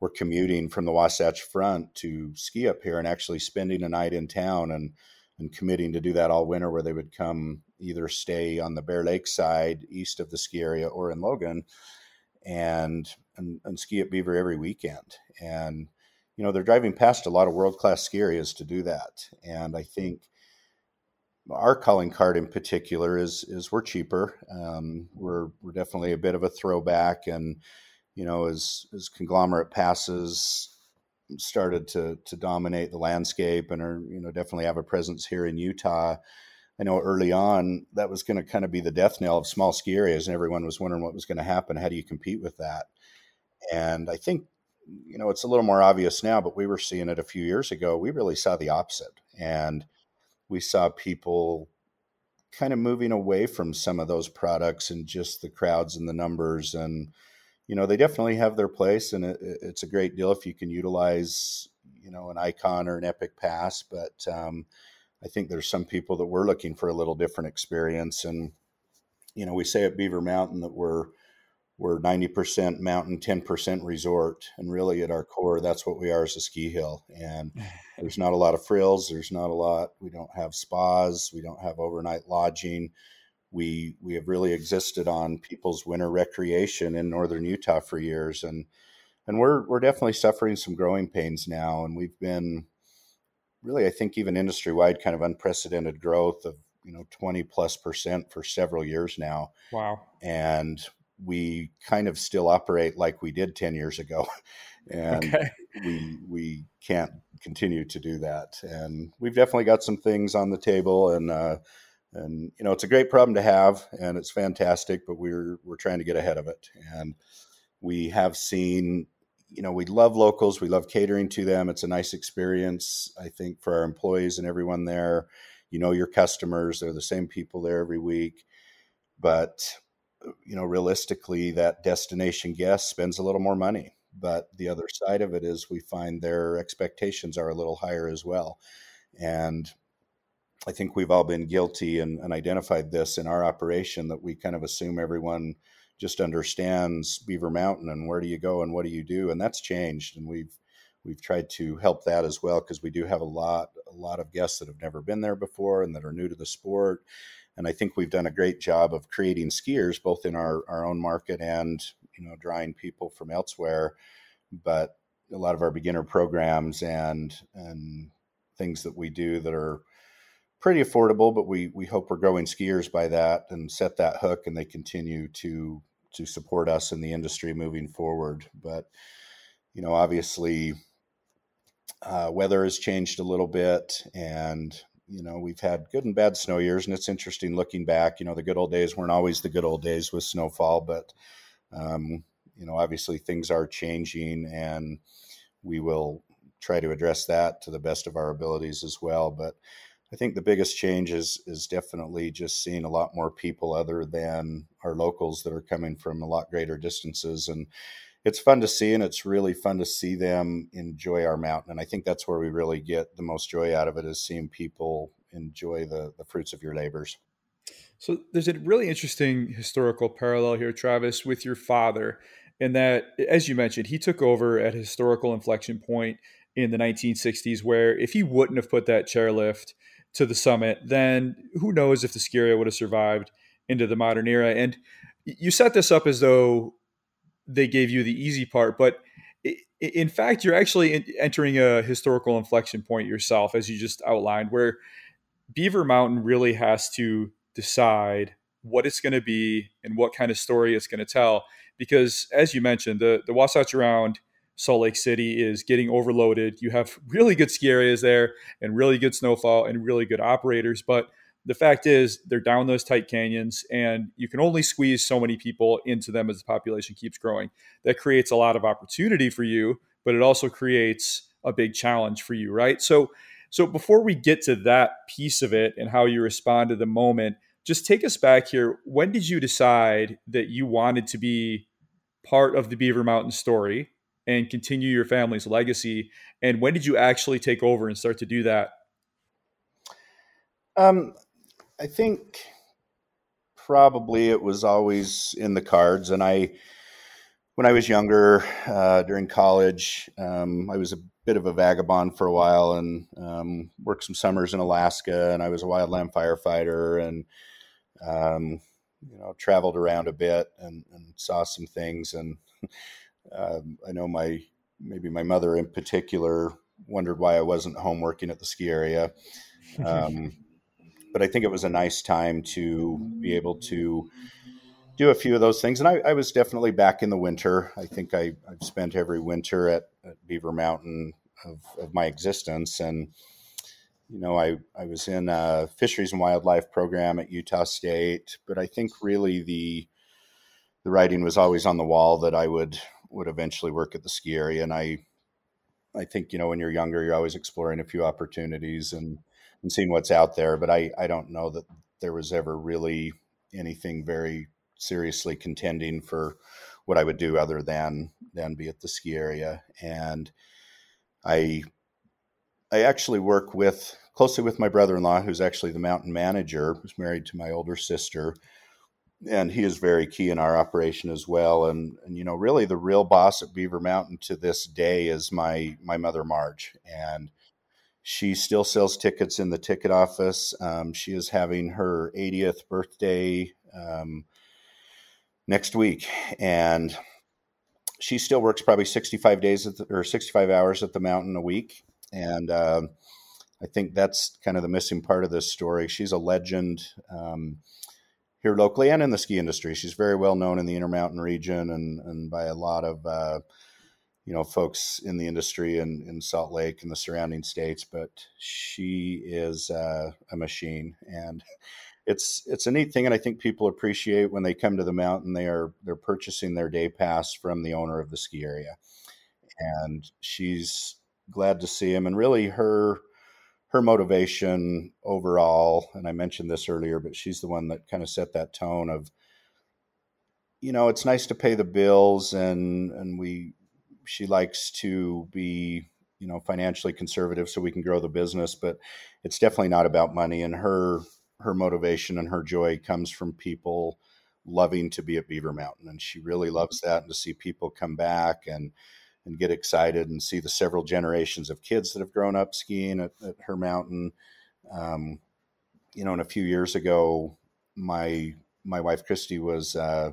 were commuting from the Wasatch Front to ski up here and actually spending a night in town and and committing to do that all winter, where they would come either stay on the Bear Lake side east of the ski area or in Logan, and and, and ski at Beaver every weekend. And you know they're driving past a lot of world class ski areas to do that. And I think our calling card in particular is is we're cheaper. Um, we're we're definitely a bit of a throwback and you know, as as conglomerate passes started to to dominate the landscape and are you know definitely have a presence here in Utah. I know early on that was going to kind of be the death knell of small ski areas, and everyone was wondering what was going to happen. How do you compete with that? And I think you know it's a little more obvious now, but we were seeing it a few years ago. We really saw the opposite, and we saw people kind of moving away from some of those products and just the crowds and the numbers and you know they definitely have their place and it, it's a great deal if you can utilize you know an Ikon or an epic pass but um, i think there's some people that we're looking for a little different experience and you know we say at beaver mountain that we're we're 90% mountain 10% resort and really at our core that's what we are as a ski hill. And (laughs) there's not a lot of frills there's not a lot we don't have spas we don't have overnight lodging. We we have really existed on people's winter recreation in northern Utah for years, and and we're we're definitely suffering some growing pains now, and we've been really, I think, even industry wide, kind of unprecedented growth of you know twenty plus percent for several years now. Wow! And we kind of still operate like we did ten years ago, (laughs) and okay. we we can't continue to do that. And we've definitely got some things on the table, and uh, and you know it's a great problem to have and it's fantastic but we're we're trying to get ahead of it and we have seen you know we love locals we love catering to them it's a nice experience i think for our employees and everyone there. You know your customers they're the same people there every week but you know realistically that destination guest spends a little more money but the other side of it is we find their expectations are a little higher as well. And I think we've all been guilty and, and, identified this in our operation that we kind of assume everyone just understands Beaver Mountain and where do you go and what do you do, and that's changed, and we've we've tried to help that as well because we do have a lot a lot of guests that have never been there before and that are new to the sport, and I think we've done a great job of creating skiers both in our our own market and you know drawing people from elsewhere, but a lot of our beginner programs and and things that we do that are pretty affordable, but we we hope we're growing skiers by that and set that hook, and they continue to to support us in the industry moving forward. But you know, obviously, uh, weather has changed a little bit, and you know we've had good and bad snow years, and it's interesting looking back. You know, the good old days weren't always the good old days with snowfall, but um, you know, obviously things are changing, and we will try to address that to the best of our abilities as well. But I think the biggest change is is definitely just seeing a lot more people other than our locals that are coming from a lot greater distances and it's fun to see and it's really fun to see them enjoy our mountain and I think that's where we really get the most joy out of it is seeing people enjoy the the fruits of your labors. So there's a really interesting historical parallel here Travis with your father in that as you mentioned he took over at a historical inflection point in the 1960s where if he wouldn't have put that chairlift to the summit, then who knows if the ski would have survived into the modern era. And you set this up as though they gave you the easy part, but in fact, you're actually entering a historical inflection point yourself, as you just outlined, where Beaver Mountain really has to decide what it's going to be and what kind of story it's going to tell. Because, as you mentioned, the the Wasatch around Salt Lake City is getting overloaded. You have really good ski areas there and really good snowfall and really good operators. But the fact is, they're down those tight canyons and you can only squeeze so many people into them as the population keeps growing. That creates a lot of opportunity for you, but it also creates a big challenge for you, right? So, so before we get to that piece of it and how you respond to the moment, just take us back here. When did you decide that you wanted to be part of the Beaver Mountain story? And continue your family's legacy? And when did you actually take over and start to do that? Um, I think probably it was always in the cards. And I, when I was younger, uh, during college, um, I was a bit of a vagabond for a while and um, worked some summers in Alaska. And I was a wildland firefighter and, um, you know, traveled around a bit and, and saw some things. And (laughs) um, I know my maybe my mother in particular wondered why I wasn't home working at the ski area. Um, but I think it was a nice time to be able to do a few of those things. And I, I was definitely back in the winter. I think I, have spent every winter at, at Beaver Mountain of, of, my existence. And, you know, I, I was in a fisheries and wildlife program at Utah State, but I think really the, the writing was always on the wall that I would would eventually work at the ski area. And I, I think you know when you're younger, you're always exploring a few opportunities and and seeing what's out there. But I I don't know that there was ever really anything very seriously contending for what I would do other than than be at the ski area. And I I actually work with closely with my brother-in-law, who's actually the mountain manager, who's married to my older sister and he is very key in our operation as well. And, and you know, really, the real boss at Beaver Mountain to this day is my my mother Marge, and she still sells tickets in the ticket office. Um, she is having her 80th birthday um, next week, and she still works probably 65 days the, or 65 hours at the mountain a week, and. Uh, I think that's kind of the missing part of this story. She's a legend. Um, here locally and in the ski industry. She's very well known in the Intermountain region and, and by a lot of uh, you know folks in the industry in, in Salt Lake and the surrounding states. But she is uh, a machine, and it's it's a neat thing, and I think people appreciate when they come to the mountain. They are they're purchasing their day pass from the owner of the ski area, and she's glad to see him. And really, her her motivation overall, and I mentioned this earlier, but she's the one that kind of set that tone of, you know, it's nice to pay the bills, and and we, she likes to be, you know, financially conservative so we can grow the business, but it's definitely not about money. And her her motivation and her joy comes from people loving to be at Beaver Mountain, and she really loves that, and to see people come back and and get excited and see the several generations of kids that have grown up skiing at, at her mountain. Um, you know, and a few years ago, my my wife Christy was uh,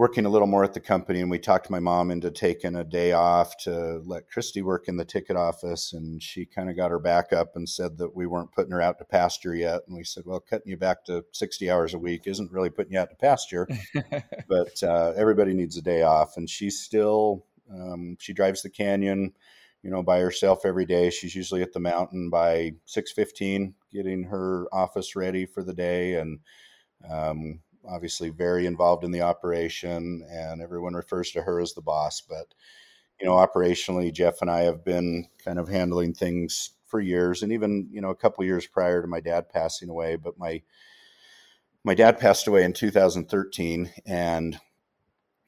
working a little more at the company and we talked my mom into taking a day off to let Christy work in the ticket office and she kind of got her back up and said that we weren't putting her out to pasture yet and we said well cutting you back to 60 hours a week isn't really putting you out to pasture (laughs) but uh, everybody needs a day off and she's still um, she drives the canyon you know by herself every day she's usually at the mountain by 6.15 getting her office ready for the day and um, obviously very involved in the operation, and everyone refers to her as the boss. But you know, operationally, Jeff and I have been kind of handling things for years, and even you know a couple years prior to my dad passing away. But my my dad passed away in 2013, and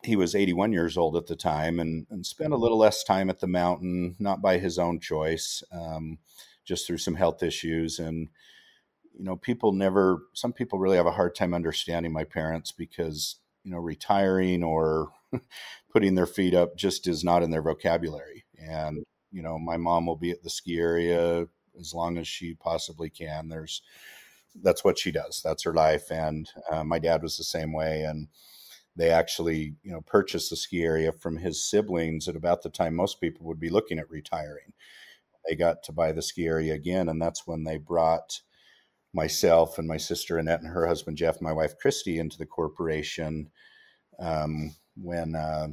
he was 81 years old at the time, and, and spent a little less time at the mountain, not by his own choice, um, just through some health issues and you know, people never, some people really have a hard time understanding my parents because, you know, retiring or (laughs) putting their feet up just is not in their vocabulary. And, you know, my mom will be at the ski area as long as she possibly can. There's, that's what she does. That's her life. And uh, my dad was the same way. And they actually, you know, purchased the ski area from his siblings at about the time most people would be looking at retiring. They got to buy the ski area again. And that's when they brought, myself and my sister Annette and her husband Jeff, my wife Christy, into the corporation um, when uh,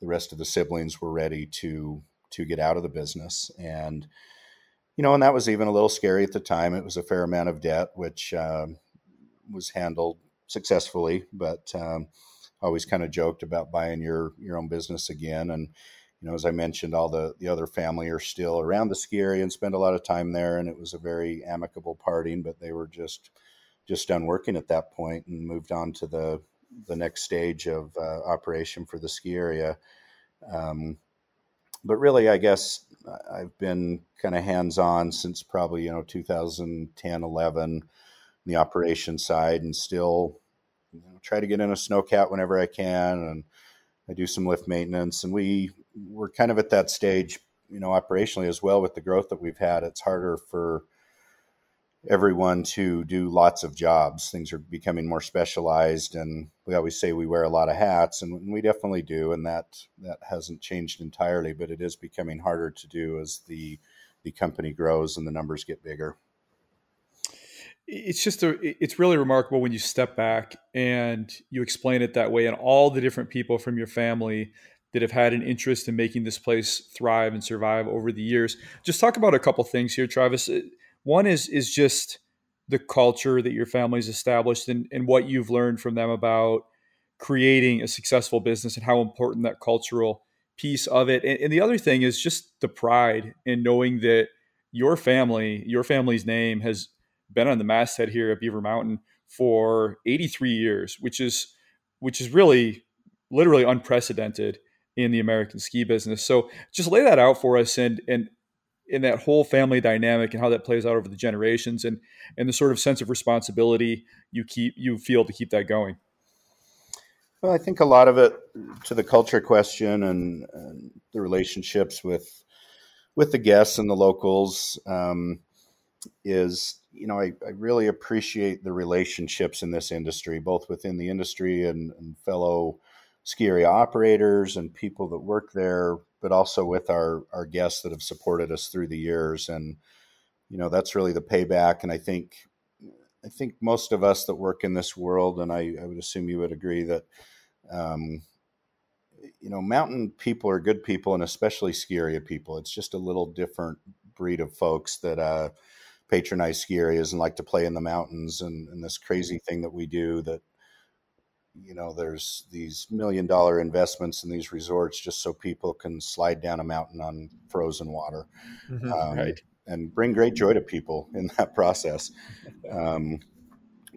the rest of the siblings were ready to to get out of the business. And you know, and that was even a little scary at the time. It was a fair amount of debt, which um, was handled successfully, but um, always kind of joked about buying your your own business again and you know, as I mentioned, all the the other family are still around the ski area and spend a lot of time there, and it was a very amicable parting. But they were just just done working at that point and moved on to the the next stage of uh, operation for the ski area. Um, but really, I guess I've been kind of hands on since probably you know 2010, 11, the operation side, and still you know, try to get in a snowcat whenever I can, and I do some lift maintenance, and we we're kind of at that stage, you know, operationally as well with the growth that we've had. It's harder for everyone to do lots of jobs. Things are becoming more specialized, and we always say we wear a lot of hats, and we definitely do, and that that hasn't changed entirely. But it is becoming harder to do as the the company grows and the numbers get bigger. It's just a, it's really remarkable when you step back and you explain it that way, and all the different people from your family that have had an interest in making this place thrive and survive over the years. Just talk about a couple things here, Travis. Uh, one is is just the culture that your family's established and, and what you've learned from them about creating a successful business and how important that cultural piece of it. And, and the other thing is just the pride in knowing that your family, your family's name has been on the masthead here at Beaver Mountain for 83 years, which is which is really literally unprecedented in the American ski business. So just lay that out for us and and in that whole family dynamic and how that plays out over the generations and and the sort of sense of responsibility you keep you feel to keep that going. Well, I think a lot of it to the culture question and, and the relationships with with the guests and the locals um, is you know I, I, really appreciate the relationships in this industry, both within the industry and, and fellow ski area operators and people that work there, but also with our our guests that have supported us through the years. And you know, that's really the payback. And I think I think most of us that work in this world, and I, I would assume you would agree that. Um, you know, mountain people are good people, and especially ski area people. It's just a little different breed of folks that uh, patronize ski areas and like to play in the mountains, and, and this crazy thing that we do that you know there's these million dollar investments in these resorts just so people can slide down a mountain on frozen water mm-hmm, um, right. and bring great joy to people in that process um,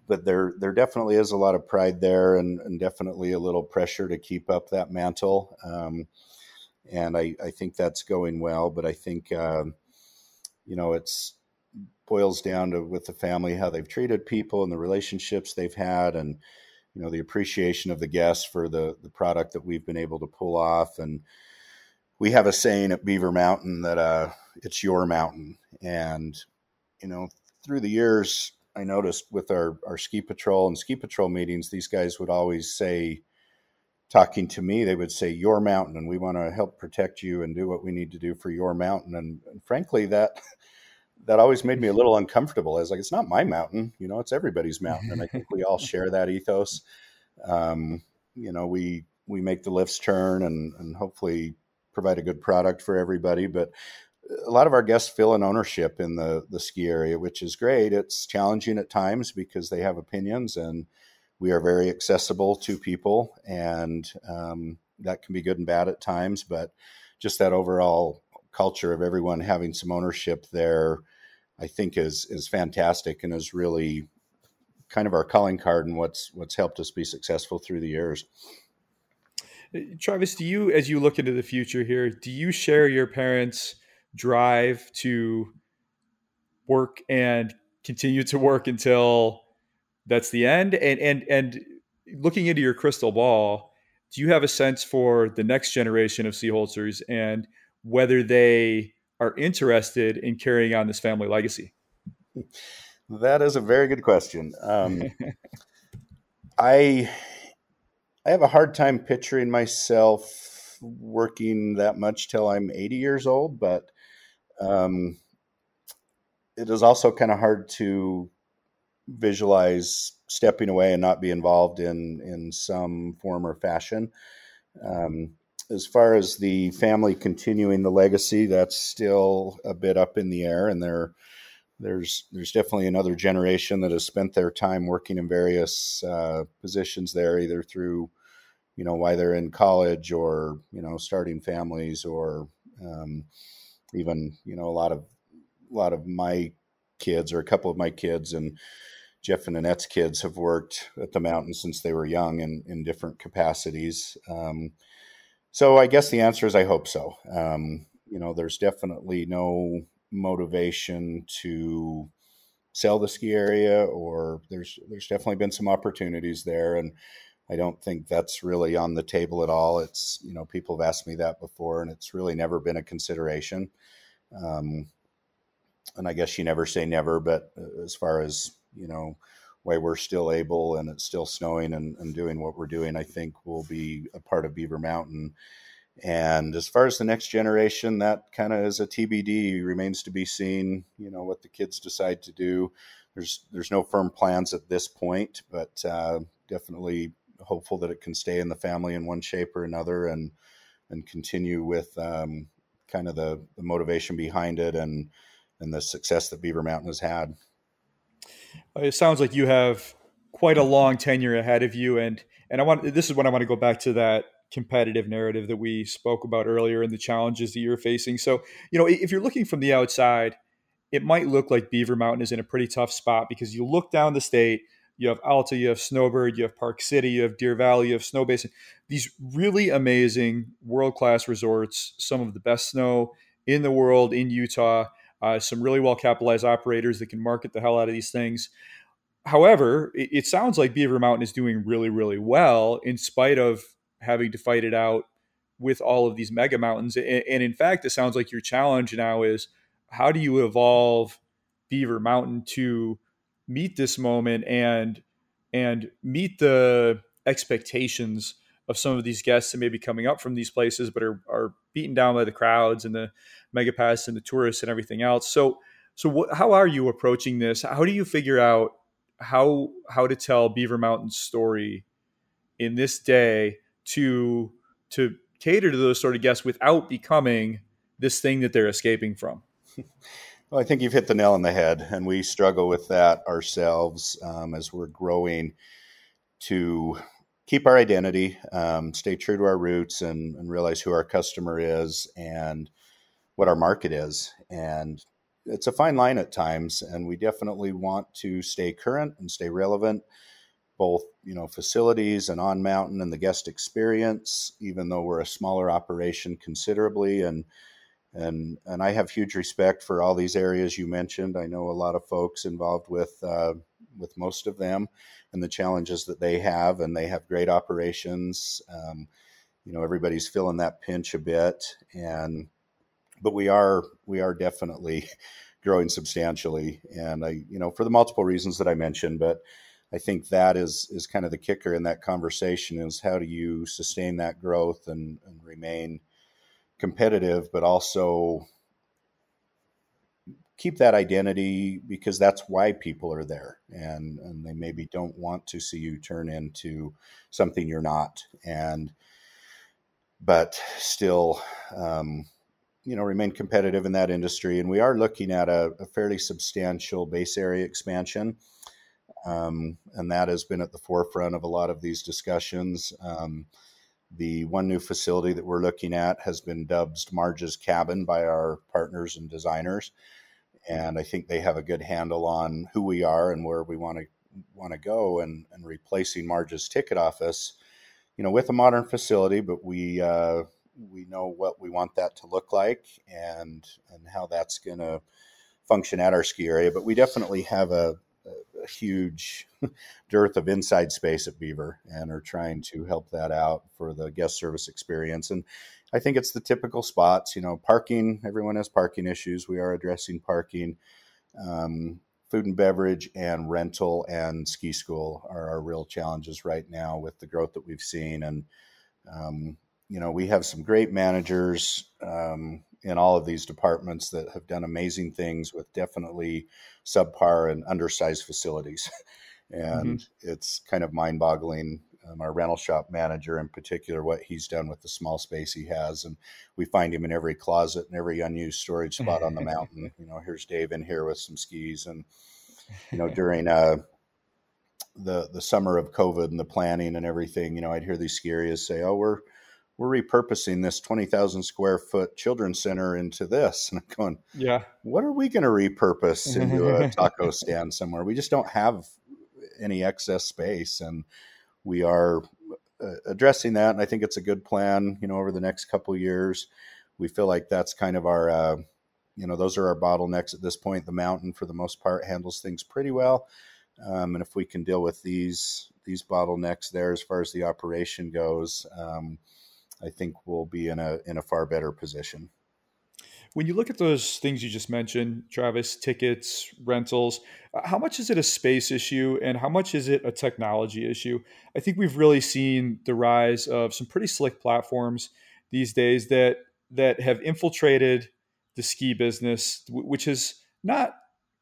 but there there definitely is a lot of pride there and, and definitely a little pressure to keep up that mantle um, and I, I think that's going well but i think uh, you know it's boils down to with the family how they've treated people and the relationships they've had and you know the appreciation of the guests for the the product that we've been able to pull off and we have a saying at beaver mountain that uh, it's your mountain and you know through the years i noticed with our our ski patrol and ski patrol meetings these guys would always say talking to me, they would say, Your mountain, and we want to help protect you and do what we need to do for your mountain. And, and frankly, that (laughs) that always made me a little uncomfortable. I was like, It's not my mountain, you know, it's everybody's mountain. And I think we all share that ethos. Um, you know, we we make the lifts turn and, and hopefully provide a good product for everybody. But a lot of our guests feel an ownership in the the ski area, which is great. It's challenging at times because they have opinions, and we are very accessible to people, and um, that can be good and bad at times. But just that overall culture of everyone having some ownership there, I think is is fantastic and is really kind of our calling card and what's what's helped us be successful through the years. Uh, Travis, do you, as you look into the future here, do you share your parents' drive to work and continue to work until that's the end? And and and looking into your crystal ball, do you have a sense for the next generation of Seeholzers and whether they are interested in carrying on this family legacy? That is a very good question. Um, (laughs) I I have a hard time picturing myself working that much till I'm 80 years old, but um, it is also kind of hard to visualize stepping away and not be involved in in some form or fashion. Um, as far as the family continuing the legacy, that's still a bit up in the air, and there there's there's definitely another generation that has spent their time working in various uh, positions there, either through you know why they're in college or you know starting families or um, even you know a lot of a lot of my kids or a couple of my kids and Jeff and Annette's kids have worked at the mountain since they were young and in different capacities. Um, so I guess the answer is I hope so. Um, you know, there's definitely no motivation to sell the ski area, or there's there's definitely been some opportunities there, and I don't think that's really on the table at all. It's, you know, people have asked me that before, and it's really never been a consideration. Um, and I guess you never say never, but uh, as far as, you know, why we're still able and it's still snowing and, and doing what we're doing, I think will be a part of Beaver Mountain. And as far as the next generation, that kind of is a TBD. Remains to be seen. You know what the kids decide to do. There's there's no firm plans at this point, but uh, definitely hopeful that it can stay in the family in one shape or another and and continue with um, kind of the, the motivation behind it and and the success that Beaver Mountain has had. It sounds like you have quite a long tenure ahead of you, and and I want this is when I want to go back to that competitive narrative that we spoke about earlier and the challenges that you're facing. So you know, if you're looking from the outside, it might look like Beaver Mountain is in a pretty tough spot because you look down the state you have Alta, you have Snowbird, you have Park City, you have Deer Valley, you have Snowbasin, These really amazing world class resorts, some of the best snow in the world in Utah. Uh, some really well capitalized operators that can market the hell out of these things. However, it, it sounds like Beaver Mountain is doing really, really well in spite of having to fight it out with all of these mega mountains. And, and in fact, it sounds like your challenge now is how do you evolve Beaver Mountain to meet this moment and and meet the expectations of some of these guests that may be coming up from these places but are, are beaten down by the crowds and the megapass and the tourists and everything else. So so what, how are you approaching this? How do you figure out how how to tell beaver mountain's story in this day to to cater to those sort of guests without becoming this thing that they're escaping from? (laughs) Well, I think you've hit the nail on the head, and we struggle with that ourselves um, as we're growing to keep our identity, um, stay true to our roots, and, and, realize who our customer is and what our market is. And it's a fine line at times, and we definitely want to stay current and stay relevant, both you know facilities and on mountain and the guest experience. Even though we're a smaller operation considerably, and and and I have huge respect for all these areas you mentioned. I know a lot of folks involved with uh, with most of them and the challenges that they have, and they have great operations. Um, you know, everybody's feeling that pinch a bit, and but we are we are definitely (laughs) growing substantially, and I you know for the multiple reasons that I mentioned, but I think that is is kind of the kicker in that conversation is how do you sustain that growth and, and remain competitive, but also keep that identity because that's why people are there. And and they maybe don't want to see you turn into something you're not. And but still um, you know remain competitive in that industry and we are looking at a, a fairly substantial base area expansion um, and that has been at the forefront of a lot of these discussions um, the one new facility that we're looking at has been dubbed Marge's Cabin by our partners and designers and I think they have a good handle on who we are and where we want to want to go. And, and replacing Marge's ticket office, you know, with a modern facility, but we uh, we know what we want that to look like and and how that's going to function at our ski area. But we definitely have a, a, huge (laughs) dearth of inside space at Beaver, and are trying to help that out for the guest service experience and I think it's the typical spots. You know, parking. Everyone has parking issues. We are addressing parking. Um, food and beverage and rental and ski school are our real challenges right now with the growth that we've seen. And um, you know, we have some great managers um, in all of these departments that have done amazing things with definitely subpar and undersized facilities. (laughs) and mm-hmm. it's kind of mind-boggling um, our rental shop manager in particular, what he's done with the small space he has. And we find him in every closet and every unused storage spot on the (laughs) mountain. You know, here's Dave in here with some skis. And, you know, (laughs) during uh, the, the summer of COVID and the planning and everything, you know, I'd hear these ski areas say, oh, we're, we're repurposing this 20,000 square foot children's center into this. (laughs) And I'm going, yeah, what are we going to repurpose into a (laughs) taco stand somewhere? We just don't have any excess space. And, we are uh, addressing that, and I think it's a good plan. You know, over the next couple years, we feel like that's kind of our, uh, you know, those are our bottlenecks at this point. The mountain, for the most part, handles things pretty well, um, and if we can deal with these these bottlenecks there as far as the operation goes, um, I think we'll be in a in a far better position. When you look at those things you just mentioned, Travis, tickets, rentals, uh, how much is it a space issue and how much is it a technology issue? I think we've really seen the rise of some pretty slick platforms these days that that have infiltrated the ski business, which has not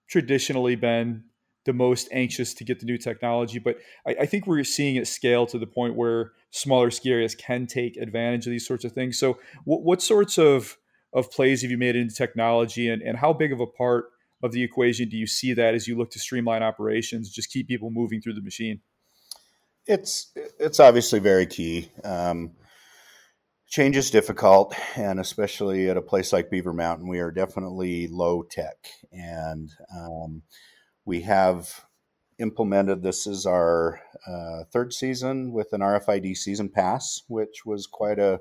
traditionally been the most anxious to get the new technology. But I, I, think we're seeing it scale to the point where smaller ski areas can take advantage of these sorts of things. So, what, what sorts of of plays have you made into technology and, and how big of a part of the equation do you see that as you look to streamline operations just keep people moving through the machine it's it's obviously very key um, change is difficult and especially at a place like beaver mountain we are definitely low tech and um, we have implemented this is our uh, third season with an rfid season pass which was quite a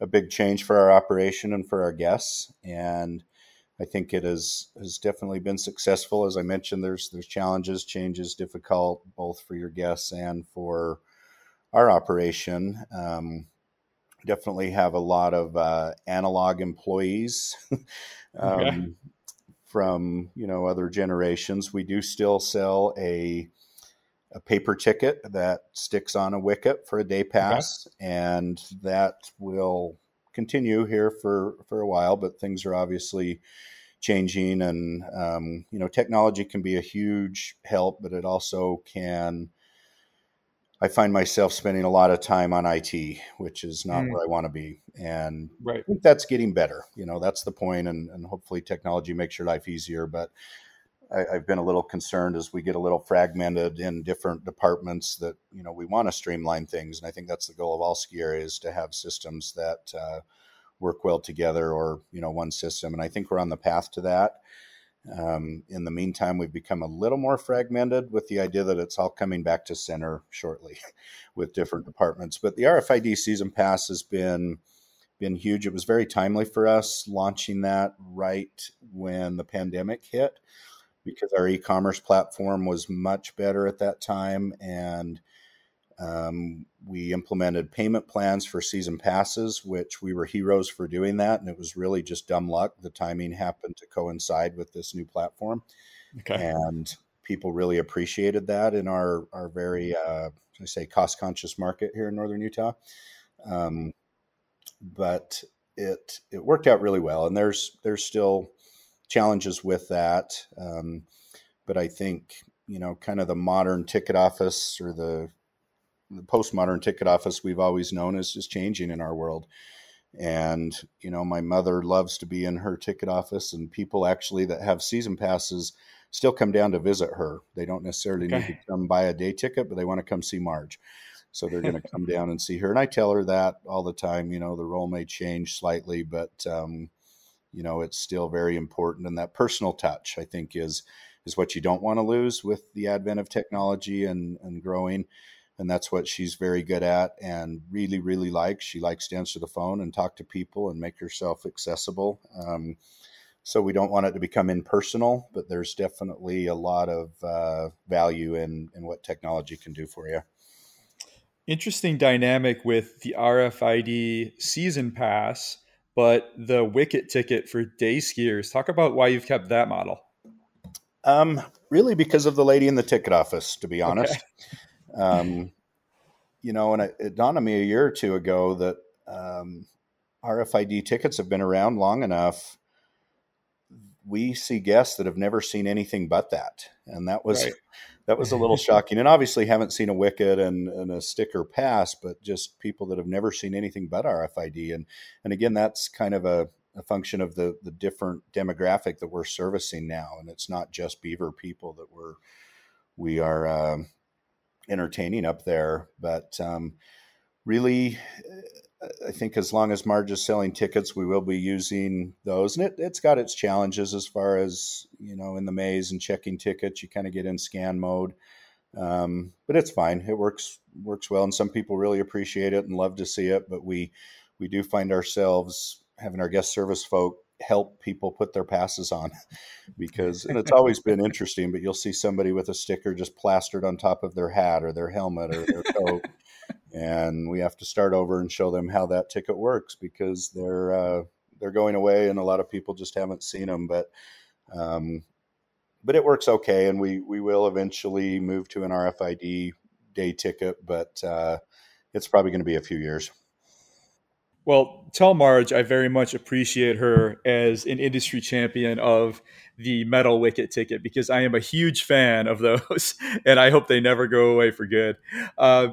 a big change for our operation and for our guests. And I think it has has definitely been successful. As I mentioned, there's there's challenges, changes, difficult both for your guests and for our operation. Um, definitely have a lot of uh, analog employees (laughs) um, okay. From you know other generations. We do still sell a a paper ticket that sticks on a wicket for a day pass, okay. and that will continue here for for a while. But things are obviously changing, and um, you know, technology can be a huge help, but it also can. I find myself spending a lot of time on IT, which is not mm. where I want to be, and right. I think that's getting better. You know, that's the point, and, and hopefully technology makes your life easier. But I, have been a little concerned as we get a little fragmented in different departments that you know we want to streamline things, and I think that's the goal of all ski areas to have systems that uh, work well together, or you know one system, and I think we're on the path to that. Um, in the meantime, we've become a little more fragmented with the idea that it's all coming back to center shortly (laughs) with different departments. But the RFID season pass has been been huge. It was very timely for us launching that right when the pandemic hit because our e-commerce platform was much better at that time and um, we implemented payment plans for season passes which we were heroes for doing that and it was really just dumb luck the timing happened to coincide with this new platform okay. and people really appreciated that in our our very uh, I say cost conscious market here in northern Utah. Um, but it it worked out really well, and there's there's still challenges with that. Um, but I think you know, kind of the modern ticket office or the the postmodern ticket office we've always known is just changing in our world. And you know, my mother loves to be in her ticket office, and people actually that have season passes still come down to visit her. They don't necessarily okay. need to come buy a day ticket, but they want to come see Marge. So they're going (laughs) to come down and see her. And I tell her that all the time. You know, the role may change slightly, but um, you know, it's still very important. And that personal touch, I think, is is what you don't want to lose with the advent of technology and, and growing. And that's what she's very good at and really, really likes. She likes to answer the phone and talk to people and make herself accessible. Um, so we don't want it to become impersonal, but there's definitely a lot of uh, value in, in what technology can do for you. Interesting dynamic with the RFID season pass, but the wicket ticket for day skiers. Talk about why you've kept that model. Um, really, because of the lady in the ticket office, to be honest. Okay. Um, you know, and it, it, dawned on me a year or two ago that um, RFID tickets have been around long enough. We see guests that have never seen anything but that, and that was right. that was a little (laughs) shocking. And obviously, haven't seen a wicket and, and a sticker pass, but just people that have never seen anything but RFID. And and again, that's kind of a a function of the the different demographic that we're servicing now, and it's not just beaver people that we're we are uh, entertaining up there, but um, really. I think as long as Marge is selling tickets, we will be using those, and it, it's got its challenges as far as you know in the maze and checking tickets. You kind of get in scan mode, um, but it's fine. It works works well, and some people really appreciate it and love to see it. But we we do find ourselves having our guest service folk help people put their passes on. (laughs) Because and it's always been interesting but you'll see somebody with a sticker just plastered on top of their hat or their helmet or their coat and we have to start over and show them how that ticket works because they're uh, they're going away and a lot of people just haven't seen them but um, but it works okay and we we will eventually move to an RFID day ticket but uh, it's probably going to be a few years well, tell Marge I very much appreciate her as an industry champion of the metal wicket ticket because I am a huge fan of those, (laughs) and I hope they never go away for good. Uh,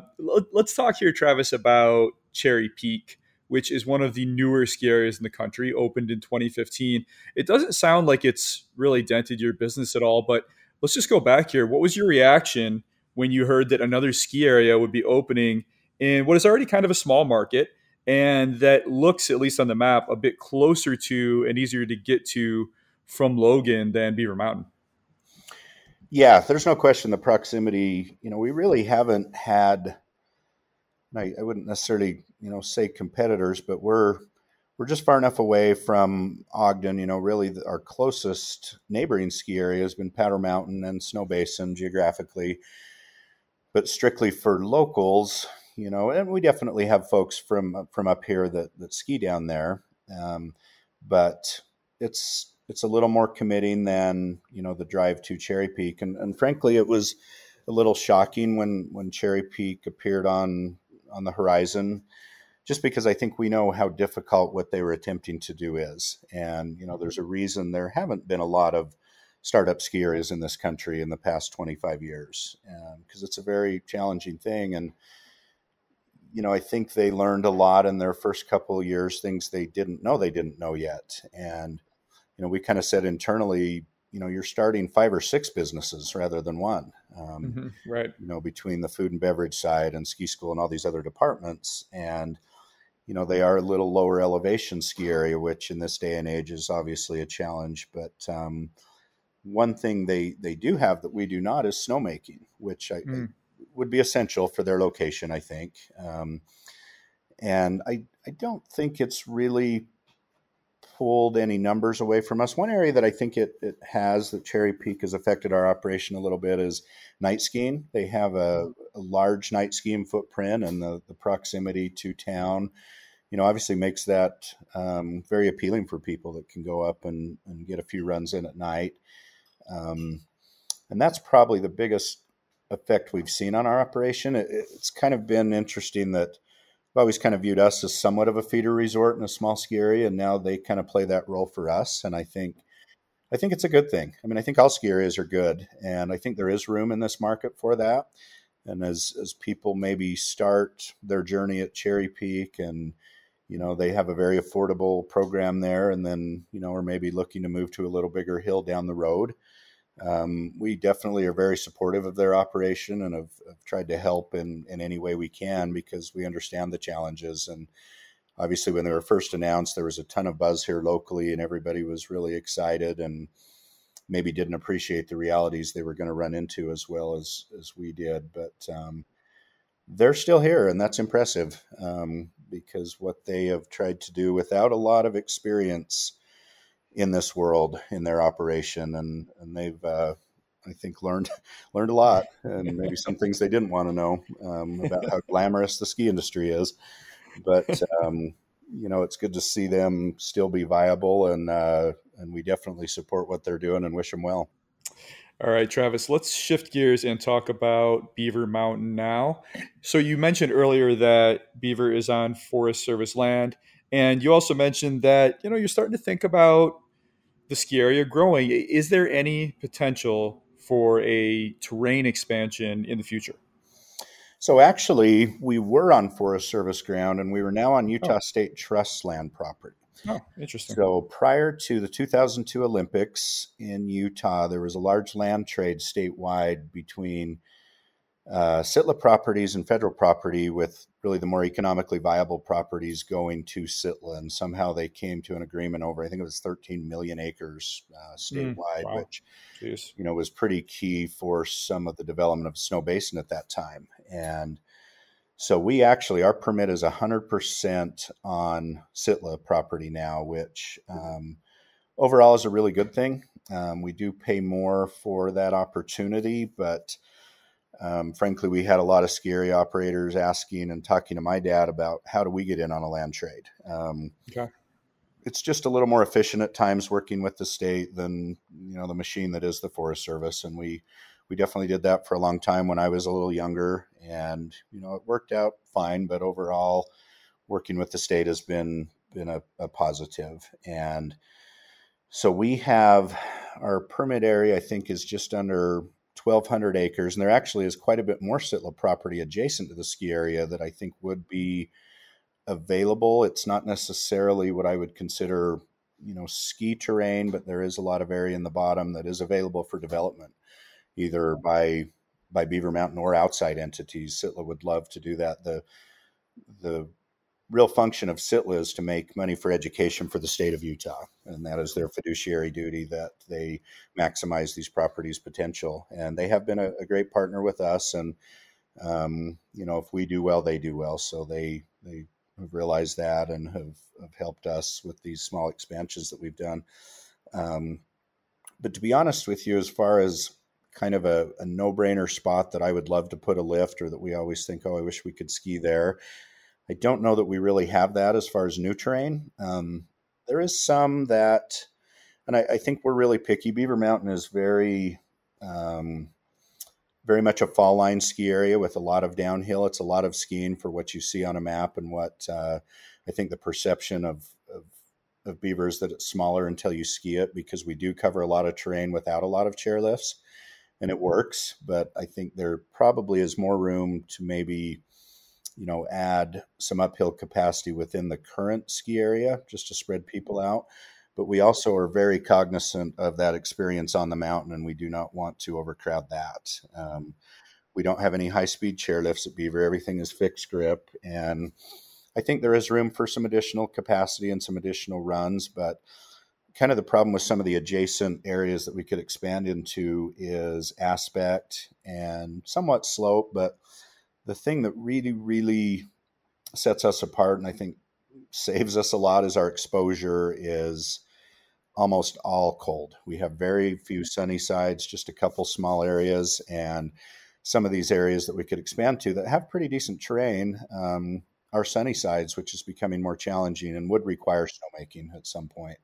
let's talk here, Travis, about Cherry Peak, which is one of the newer ski areas in the country, opened in 2015. It doesn't sound like it's really dented your business at all, but let's just go back here. What was your reaction when you heard that another ski area would be opening in what is already kind of a small market? And that looks, at least on the map, a bit closer to and easier to get to from Logan than Beaver Mountain. Yeah, there's no question the proximity. You know, we really haven't had. I, I wouldn't necessarily, you know, say competitors, but we're we're just far enough away from Ogden. You know, really, the, our closest neighboring ski area has been Powder Mountain and Snowbasin geographically, but strictly for locals, you know, and we definitely have folks from from up here that that ski down there, um, but it's it's a little more committing than you know the drive to Cherry Peak, and, and frankly, it was a little shocking when when Cherry Peak appeared on on the horizon, just because I think we know how difficult what they were attempting to do is, and you know, there's a reason there haven't been a lot of startup ski areas in this country in the past 25 years because um, it's a very challenging thing. And you know, I think they learned a lot in their first couple of years, things they didn't know they didn't know yet. And, you know, we kind of said internally, you know, you're starting five or six businesses rather than one. Um, mm-hmm, right. You know, between the food and beverage side and ski school and all these other departments. And, you know, they are a little lower elevation ski area, which in this day and age is obviously a challenge. But um, one thing they, they do have that we do not is snowmaking, which I, mm. I would be essential for their location, I think. Um, and I, I don't think it's really pulled any numbers away from us. One area that I think it, it has that Cherry Peak has affected our operation a little bit is night skiing. They have a, a large night skiing footprint, and the, the proximity to town, you know, obviously makes that um, very appealing for people that can go up and, and get a few runs in at night. Um, And that's probably the biggest effect we've seen on our operation. It, it's kind of been interesting that I've always kind of viewed us as somewhat of a feeder resort in a small ski area, and now they kind of play that role for us. And I think I think it's a good thing. I mean, I think all ski areas are good, and I think there is room in this market for that. And as as people maybe start their journey at Cherry Peak, and you know they have a very affordable program there, and then you know are maybe looking to move to a little bigger hill down the road. Um, we definitely are very supportive of their operation and have, have tried to help in in any way we can because we understand the challenges. And obviously when they were first announced there was a ton of buzz here locally and everybody was really excited and maybe didn't appreciate the realities they were going to run into as well as as we did. But um, they're still here and that's impressive um, because what they have tried to do without a lot of experience in this world in their operation and and they've uh, I think learned (laughs) learned a lot and maybe some things they didn't want to know um, about how glamorous the ski industry is but um, you know, it's good to see them still be viable, and uh, and we definitely support what they're doing and wish them well. All right, Travis, let's shift gears and talk about Beaver Mountain now. So, you mentioned earlier that Beaver is on Forest Service land, and you also mentioned that you know you're starting to think about the ski area growing. Is there any potential for a terrain expansion in the future? So actually, we were on Forest Service ground, and we were now on Utah oh. State Trust land property. Oh, interesting. So prior to the 2002 Olympics in Utah, there was a large land trade statewide between uh, Sitla properties and federal property, with really the more economically viable properties going to Sitla, And somehow they came to an agreement over, I think it was 13 million acres uh, statewide, mm, wow. which Jeez. you know was pretty key for some of the development of Snowbasin at that time. And so we actually our permit is 100% on Sitla property now, which um, overall is a really good thing. Um, we do pay more for that opportunity, but um, frankly, we had a lot of scary operators asking and talking to my dad about how do we get in on a land trade. Um, okay. It's just a little more efficient at times working with the state than you know the machine that is the Forest Service, and we we definitely did that for a long time when I was a little younger, and you know it worked out fine. But overall, working with the state has been been a, a positive, and so we have our permit area. I think is just under 1,200 acres, and there actually is quite a bit more sitla property adjacent to the ski area that I think would be available. It's not necessarily what I would consider, you know, ski terrain, but there is a lot of area in the bottom that is available for development, either by by Beaver Mountain or outside entities. Sitla would love to do that. The the real function of Sitla is to make money for education for the state of Utah, and that is their fiduciary duty that they maximize these properties' potential. And they have been a, a great partner with us, and um, you know, if we do well, they do well. So they they have realized that and have, have helped us with these small expansions that we've done. Um, but to be honest with you, as far as kind of a, a no brainer spot that I would love to put a lift, or that we always think, oh, I wish we could ski there I don't know that we really have that as far as new terrain. Um, there is some that, and I, I, think we're really picky. Beaver Mountain is very, um, very much a fall line ski area with a lot of downhill. It's a lot of skiing for what you see on a map and what uh, I think the perception of, of of beavers that it's smaller until you ski it because we do cover a lot of terrain without a lot of chairlifts and it works. But I think there probably is more room to maybe you know, add some uphill capacity within the current ski area just to spread people out. But we also are very cognizant of that experience on the mountain, and we do not want to overcrowd that. Um, we don't have any high speed chairlifts at Beaver. Everything is fixed grip. And I think there is room for some additional capacity and some additional runs. But kind of the problem with some of the adjacent areas that we could expand into is aspect and somewhat slope. But the thing that really, really sets us apart and I think saves us a lot is our exposure is almost all cold. We have very few sunny sides, just a couple small areas, and some of these areas that we could expand to that have pretty decent terrain um, are sunny sides, which is becoming more challenging and would require snowmaking at some point.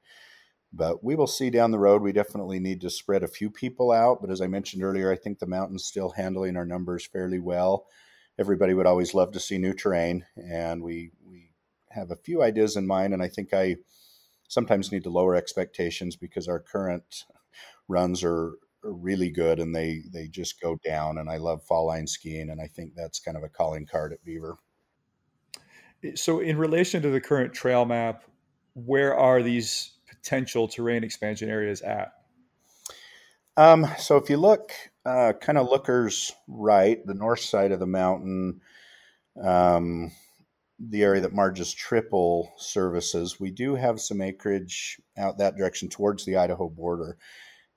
But we will see down the road. We definitely need to spread a few people out. But as I mentioned earlier, I think the mountain's still handling our numbers fairly well. Everybody would always love to see new terrain, and we we have a few ideas in mind. And I think I sometimes need to lower expectations because our current runs are, are really good and they they just go down. And I love fall line skiing, and I think that's kind of a calling card at Beaver. So, in relation to the current trail map, where are these potential terrain expansion areas at? Um, so, if you look uh, kind of lookers right, the north side of the mountain, um, the area that Marge's Triple services, we do have some acreage out that direction towards the Idaho border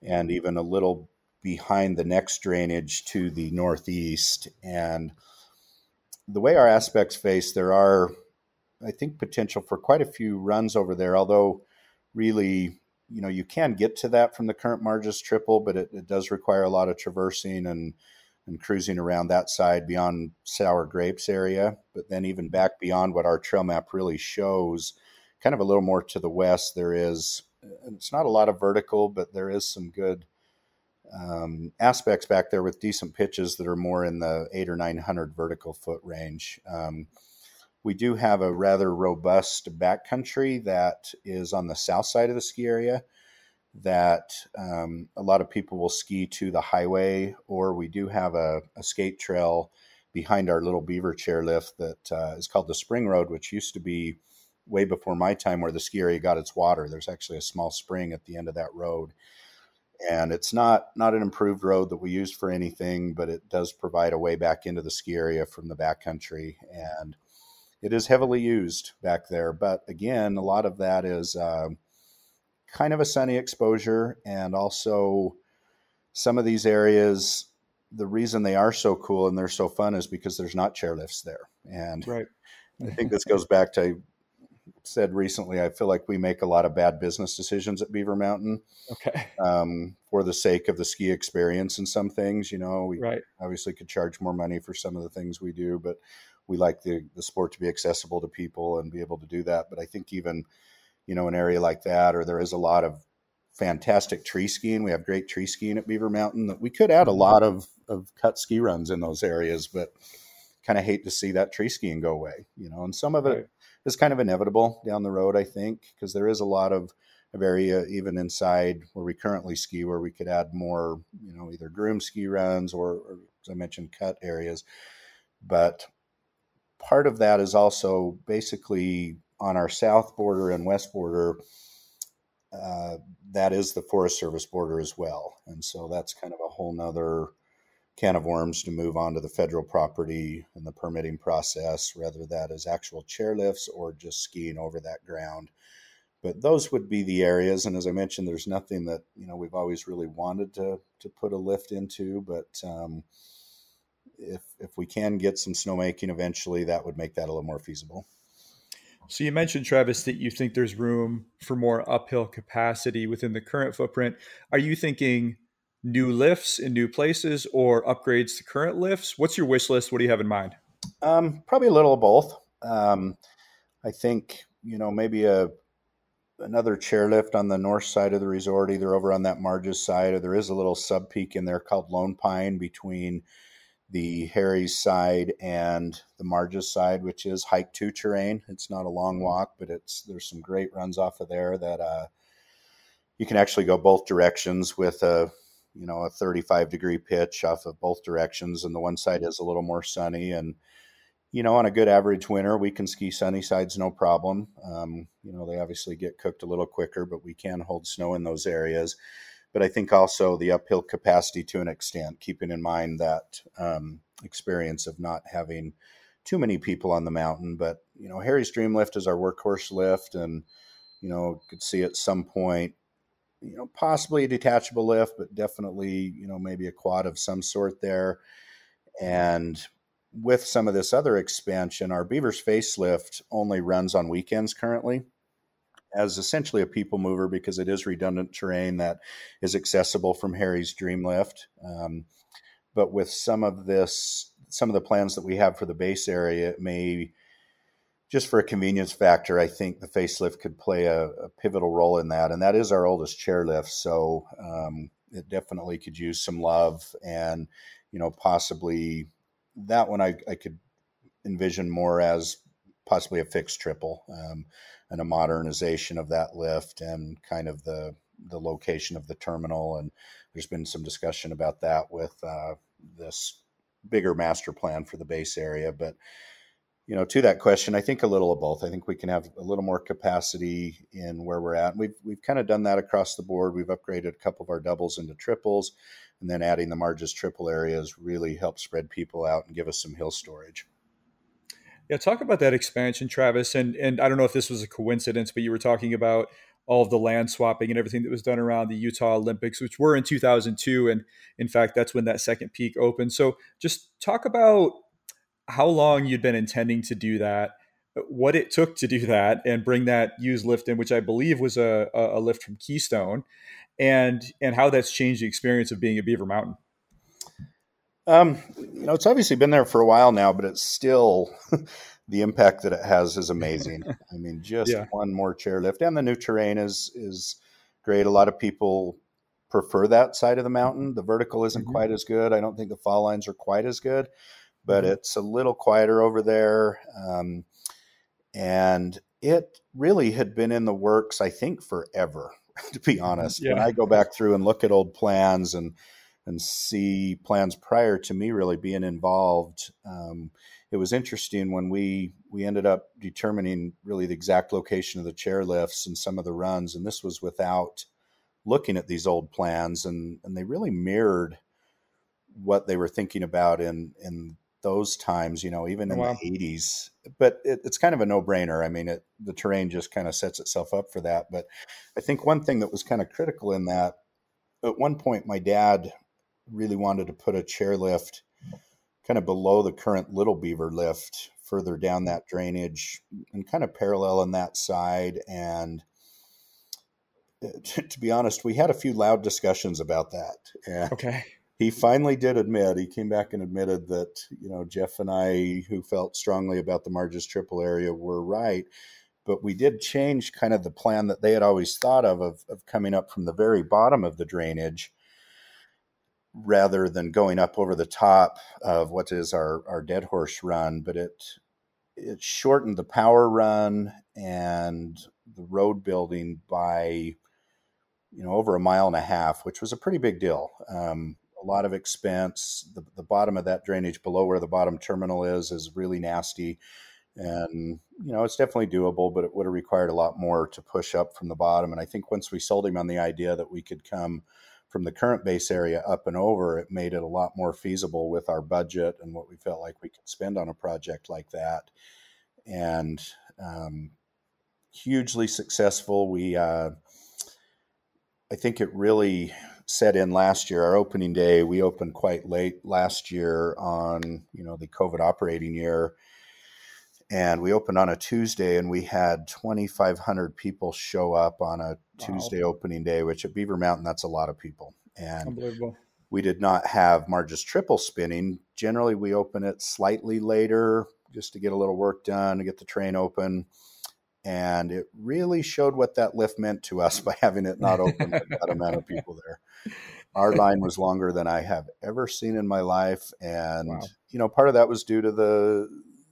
and even a little behind the next drainage to the northeast. And the way our aspects face, there are, I think, potential for quite a few runs over there. Although, really, you know, you can get to that from the current Marge's Triple, but it, it does require a lot of traversing and and cruising around that side beyond Sour Grapes area. But then even back beyond what our trail map really shows, kind of a little more to the west, there is. It's not a lot of vertical, but there is some good um, aspects back there with decent pitches that are more in the eight or nine hundred vertical foot range. Um, we do have a rather robust backcountry that is on the south side of the ski area that um, a lot of people will ski to the highway, or we do have a, a skate trail behind our little beaver chairlift that uh, is called the Spring Road, which used to be way before my time where the ski area got its water. There's actually a small spring at the end of that road and it's not not an improved road that we use for anything, but it does provide a way back into the ski area from the backcountry, and it is heavily used back there. But again, a lot of that is uh, kind of a sunny exposure, and also some of these areas. The reason they are so cool and they're so fun is because there's not chairlifts there, and right. I think this goes back to said recently, I feel like we make a lot of bad business decisions at Beaver Mountain. Okay. Um, for the sake of the ski experience and some things, you know, we right. obviously could charge more money for some of the things we do, but we like the, the sport to be accessible to people and be able to do that. But I think even, you know, an area like that, or there is a lot of fantastic tree skiing. We have great tree skiing at Beaver Mountain that we could add a mm-hmm. lot of, of cut ski runs in those areas, but kind of hate to see that tree skiing go away, you know, and some of it, is kind of inevitable down the road, I think, because there is a lot of, of area even inside where we currently ski where we could add more, you know, either groom ski runs or, or as I mentioned, cut areas. But part of that is also basically on our south border and west border. Uh, that is the Forest Service border as well, and so that's kind of a whole nother can of worms to move on to the federal property and the permitting process, whether that is actual chairlifts or just skiing over that ground. But those would be the areas, and as I mentioned, there's nothing that you know we've always really wanted to to put a lift into, but um, if if we can get some snowmaking eventually, that would make that a little more feasible. So you mentioned Travis that you think there's room for more uphill capacity within the current footprint. Are you thinking new lifts in new places or upgrades to current lifts? What's your wish list? What do you have in mind? Um, probably a little of both. Um, I think you know maybe a another chairlift on the north side of the resort, either over on that Marge's side, or there is a little sub peak in there called Lone Pine between the Harry's side and the Marge's side, which is hike two terrain. It's not a long mm-hmm. walk, but it's there's some great runs off of there that uh, you can actually go both directions with a you know a 35 degree pitch off of both directions and the one side is a little more sunny and you know on a good average winter we can ski sunny sides no problem um, you know they obviously get cooked a little quicker but we can hold snow in those areas but i think also the uphill capacity to an extent keeping in mind that um, experience of not having too many people on the mountain but you know harry's dream lift is our workhorse lift and you know could see at some point you know, possibly a detachable lift, but definitely, you know, maybe a quad of some sort there. And with some of this other expansion, our Beaver's facelift only runs on weekends currently as essentially a people mover because it is redundant terrain that is accessible from Harry's Dream Lift. Um, but with some of this, some of the plans that we have for the base area, it may just for a convenience factor, I think the facelift could play a, a pivotal role in that, and that is our oldest chairlift. So um, it definitely could use some love, and you know, possibly that one I, I could envision more as possibly a fixed triple um, and a modernization of that lift and kind of the the location of the terminal. And there's been some discussion about that with uh, this bigger master plan for the base area, but you know, to that question, I think a little of both. I think we can have a little more capacity in where we're at. We've we've kind of done that across the board. We've upgraded a couple of our doubles into triples, and then adding the Marges triple areas really helps spread people out and give us some hill storage. Yeah, talk about that expansion, Travis. And and I don't know if this was a coincidence, but you were talking about all of the land swapping and everything that was done around the Utah Olympics, which were in 2002, and in fact, that's when that second peak opened. So just talk about how long you'd been intending to do that, what it took to do that, and bring that used lift in, which I believe was a, a lift from Keystone, and and how that's changed the experience of being at Beaver Mountain. Um, you know, it's obviously been there for a while now, but it's still (laughs) the impact that it has is amazing. (laughs) I mean, just yeah. one more chairlift, and the new terrain is is great. A lot of people prefer that side of the mountain. The vertical isn't mm-hmm. quite as good. I don't think the fall lines are quite as good but mm-hmm. it's a little quieter over there. Um, and it really had been in the works, I think, forever, (laughs) to be honest. Yeah. When I go back through and look at old plans and and see plans prior to me really being involved, um, it was interesting when we we ended up determining really the exact location of the chairlifts and some of the runs, and this was without looking at these old plans, and and they really mirrored what they were thinking about in in those times, you know, even in wow. the 80s. But it, it's kind of a no brainer. I mean, it, the terrain just kind of sets itself up for that. But I think one thing that was kind of critical in that, at one point, my dad really wanted to put a chairlift kind of below the current Little Beaver lift, further down that drainage and kind of parallel on that side. And (laughs) to be honest, we had a few loud discussions about that. And okay he finally did admit he came back and admitted that you know jeff and i who felt strongly about the marges triple area were right but we did change kind of the plan that they had always thought of, of of, coming up from the very bottom of the drainage rather than going up over the top of what is our, our dead horse run but it it shortened the power run and the road building by you know over a mile and a half which was a pretty big deal um, a lot of expense. The, the bottom of that drainage below where the bottom terminal is is really nasty. And, you know, it's definitely doable, but it would have required a lot more to push up from the bottom. And I think once we sold him on the idea that we could come from the current base area up and over, it made it a lot more feasible with our budget and what we felt like we could spend on a project like that. And um, hugely successful. We, uh, I think it really set in last year. Our opening day, we opened quite late last year on you know the COVID operating year, and we opened on a Tuesday, and we had 2,500 people show up on a. Tuesday opening day, which at Beaver Mountain that's a lot of people. And Unbelievable. We did not have Marges triple spinning. Generally, we open it slightly later just to get a little work done to get the train open and it really showed what that lift meant to us (laughs) by having it not open for that amount of people there. Our (laughs) line was longer than I have ever seen in my life, and wow. you know, part of that was due to the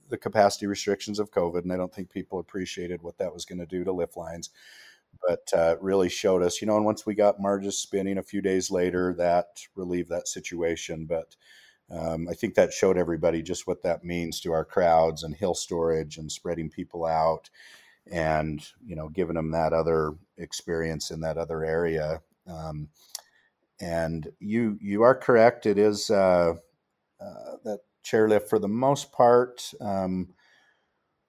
the capacity restrictions of COVID, and I don't think people appreciated what that was going to do to lift lines. But uh, really showed us, you know, and once we got Marges spinning a few days later, that relieved that situation. But um, I think that showed everybody just what that means to our crowds and hill storage and spreading people out and you know giving them that other experience in that other area um, and you you are correct it is uh, uh, that chairlift for the most part um,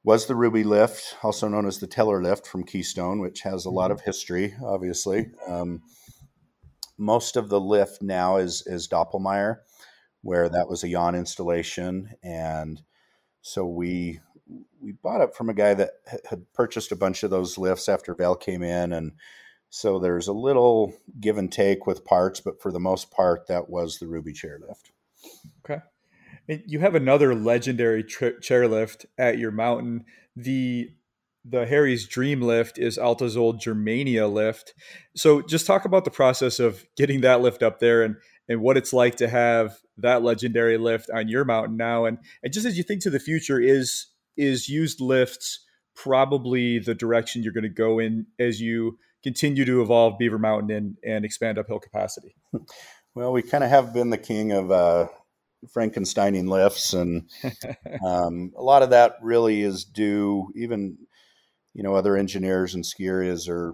was the ruby lift also known as the teller lift from keystone which has a lot mm-hmm. of history obviously um, most of the lift now is is doppelmayr where that was a Yan installation and so we we bought it from a guy that had purchased a bunch of those lifts after Vail came in, and so there's a little give and take with parts, but for the most part, that was the Ruby chairlift. Okay. You have another legendary tri- chairlift at your mountain. The the Harry's Dream lift is Alta's old Germania lift. So just talk about the process of getting that lift up there and and what it's like to have that legendary lift on your mountain now. And and just as you think to the future, is is used lifts probably the direction you're going to go in as you continue to evolve Beaver Mountain and, and expand uphill capacity? Well, we kind of have been the king of uh, Frankensteining lifts, and (laughs) um, a lot of that really is due. Even you know, other engineers and ski areas are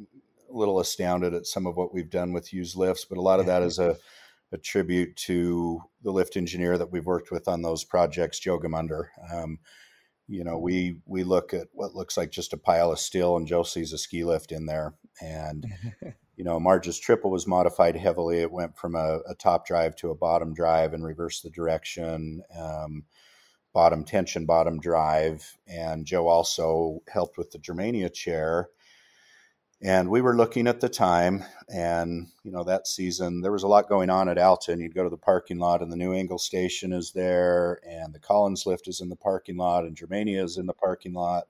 a little astounded at some of what we've done with used lifts, but a lot of that is a, (laughs) a tribute to the lift engineer that we've worked with on those projects, Joe Gamunder. Um, you know, we we look at what looks like just a pile of steel, and Joe sees a ski lift in there, and (laughs) you know, Marge's triple was modified heavily. It went from a, a top drive to a bottom drive and reversed the direction. Um, bottom tension, bottom drive. And Joe also helped with the Germania chair. And we were looking at the time, and you know that season there was a lot going on at Alton. You'd go to the parking lot, and the new angle station is there, and the Collins lift is in the parking lot, and Germania is in the parking lot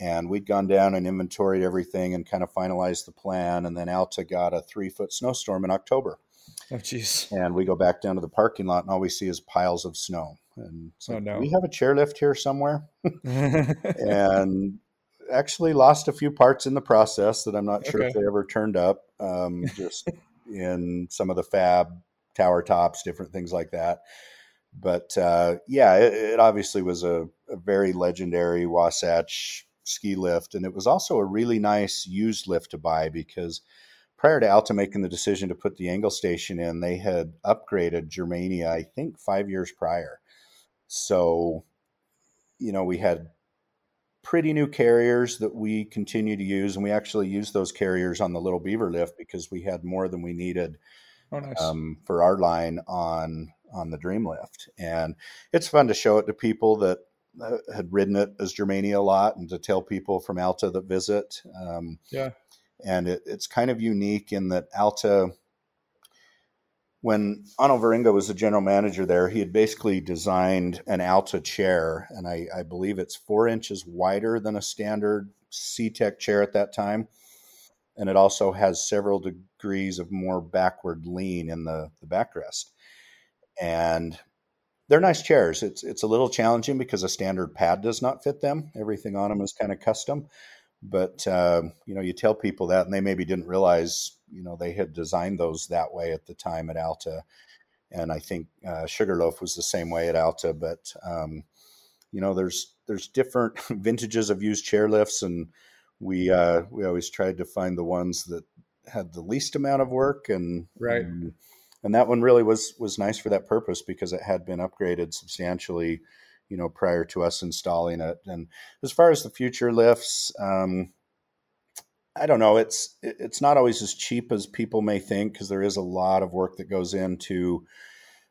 and we'd gone down and inventoried everything and kind of finalized the plan. And then Alta got a three foot snowstorm in October. Oh, jeez. And we go back down to the parking lot, and all we see is piles of snow. And so oh, no. we have a chairlift here somewhere. (laughs) and actually lost a few parts in the process that I'm not sure okay. if they ever turned up, um, just (laughs) in some of the fab tower tops, different things like that. But uh, yeah, it, it, obviously was a, a very legendary Wasatch ski lift. And it was also a really nice used lift to buy because prior to Alta making the decision to put the angle station in, they had upgraded Germania, I think, five years prior. So, you know, we had pretty new carriers that we continue to use, and we actually used those carriers on the Little Beaver lift because we had more than we needed oh, nice. um, for our line on on the Dream lift. And it's fun to show it to people that had ridden it as Germania a lot and to tell people from Alta that visit. Um, yeah. And it, it's kind of unique in that Alta, when Onno Wieringa was the general manager there, he had basically designed an Alta chair. And I, I believe it's four inches wider than a standard CTEC chair at that time. And it also has several degrees of more backward lean in the, the backrest. And they're nice chairs. It's it's a little challenging because a standard pad does not fit them. Everything on them is kind of custom. But uh, you know, you tell people that, and they maybe didn't realize you know they had designed those that way at the time at Alta. And I think uh, Sugarloaf was the same way at Alta. But um, you know, there's there's different (laughs) vintages of used chairlifts, and we uh, we always tried to find the ones that had the least amount of work and right. And, and that one really was was nice for that purpose because it had been upgraded substantially, you know, prior to us installing it. And as far as the future lifts, um, I don't know. It's it's not always as cheap as people may think because there is a lot of work that goes into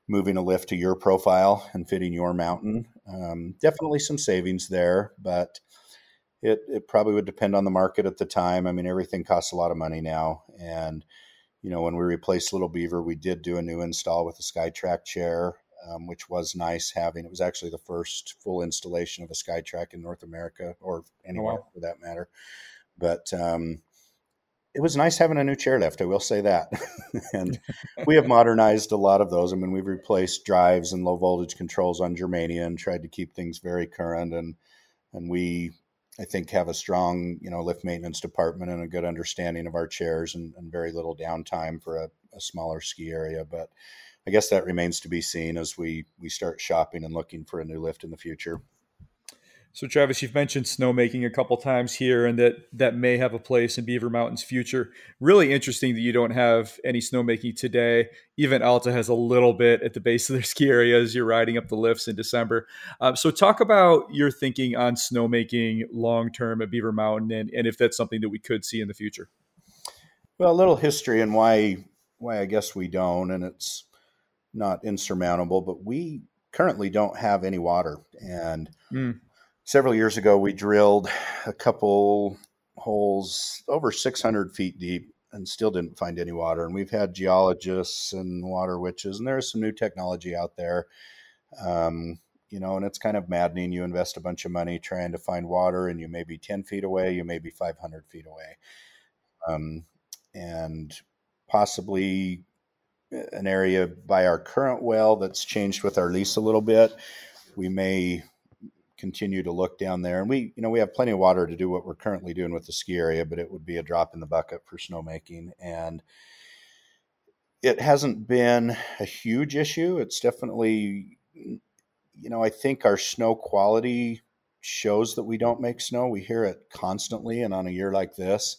moving a lift to your profile and fitting your mountain. Um, definitely some savings there, but it it probably would depend on the market at the time. I mean, everything costs a lot of money now, and you know, when we replaced Little Beaver, we did do a new install with a Skytrac chair, um, which was nice having. It was actually the first full installation of a Skytrac in North America or anywhere oh, wow. for that matter. But um, it was nice having a new chairlift. I will say that. (laughs) and we have modernized a lot of those. I mean, we've replaced drives and low voltage controls on Germania and tried to keep things very current. And and we I think have a strong, you know, lift maintenance department and a good understanding of our chairs and, and very little downtime for a, a, smaller ski area. But I guess that remains to be seen as we we start shopping and looking for a new lift in the future. So, Travis, you've mentioned snowmaking a couple times here, and that that may have a place in Beaver Mountain's future. Really interesting that you don't have any snowmaking today. Even Alta has a little bit at the base of their (laughs) ski area as you're riding up the lifts in December. Um, so, talk about your thinking on snowmaking long term at Beaver Mountain, and, and if that's something that we could see in the future. Well, a little history and why why I guess we don't, and it's not insurmountable, but we currently don't have any water, and mm several years ago, we drilled a couple holes over 600 feet deep and still didn't find any water. And we've had geologists and water witches, and there's some new technology out there. Um, you know, and it's kind of maddening. You invest a bunch of money trying to find water, and you may be 10 feet away, you may be 500 feet away. Um, and possibly an area by our current well that's changed with our lease a little bit. We may continue to look down there. And we, you know, we have plenty of water to do what we're currently doing with the ski area, but it would be a drop in the bucket for snowmaking. And it hasn't been a huge issue. It's definitely, you know, I think our snow quality shows that we don't make snow. We hear it constantly. And on a year like this,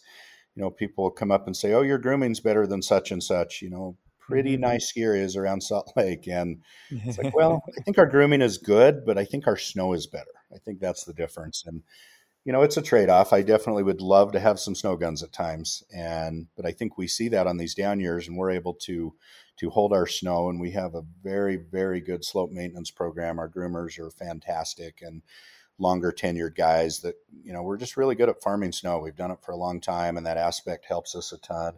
you know, people come up and say, "Oh, your grooming's better than such and such." You know, pretty mm-hmm. nice ski areas around Salt Lake. And it's like, well, (laughs) I think our grooming is good, but I think our snow is better. I think that's the difference. And, you know, it's a trade off. I definitely would love to have some snow guns at times. And, but I think we see that on these down years and we're able to, to hold our snow. And we have a very, very good slope maintenance program. Our groomers are fantastic and longer tenured guys that, you know, we're just really good at farming snow. We've done it for a long time and that aspect helps us a ton.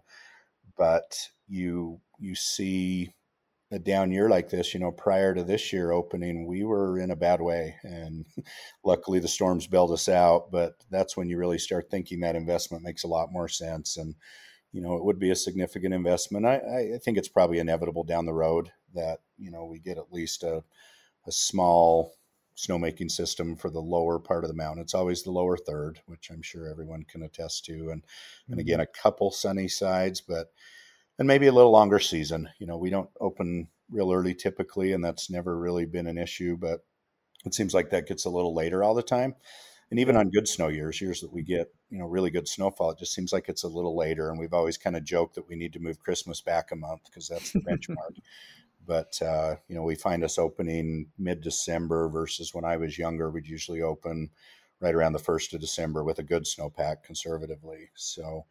But you you see a down year like this, you know, prior to this year opening, we were in a bad way. And (laughs) luckily the storms bailed us out. But that's when you really start thinking that investment makes a lot more sense. And, you know, it would be a significant investment. I, I think it's probably inevitable down the road that, you know, we get at least a, a small snowmaking system for the lower part of the mountain. It's always the lower third, which I'm sure everyone can attest to. And, mm-hmm. and again, a couple sunny sides, but, and maybe a little longer season. You know, we don't open real early typically, and that's never really been an issue, but it seems like that gets a little later all the time. And even on good snow years, years that we get, you know, really good snowfall, it just seems like it's a little later. And we've always kind of joked that we need to move Christmas back a month because that's the (laughs) benchmark. But uh, you know, we find us opening mid-December versus when I was younger, we'd usually open right around the first of December with a good snowpack conservatively. So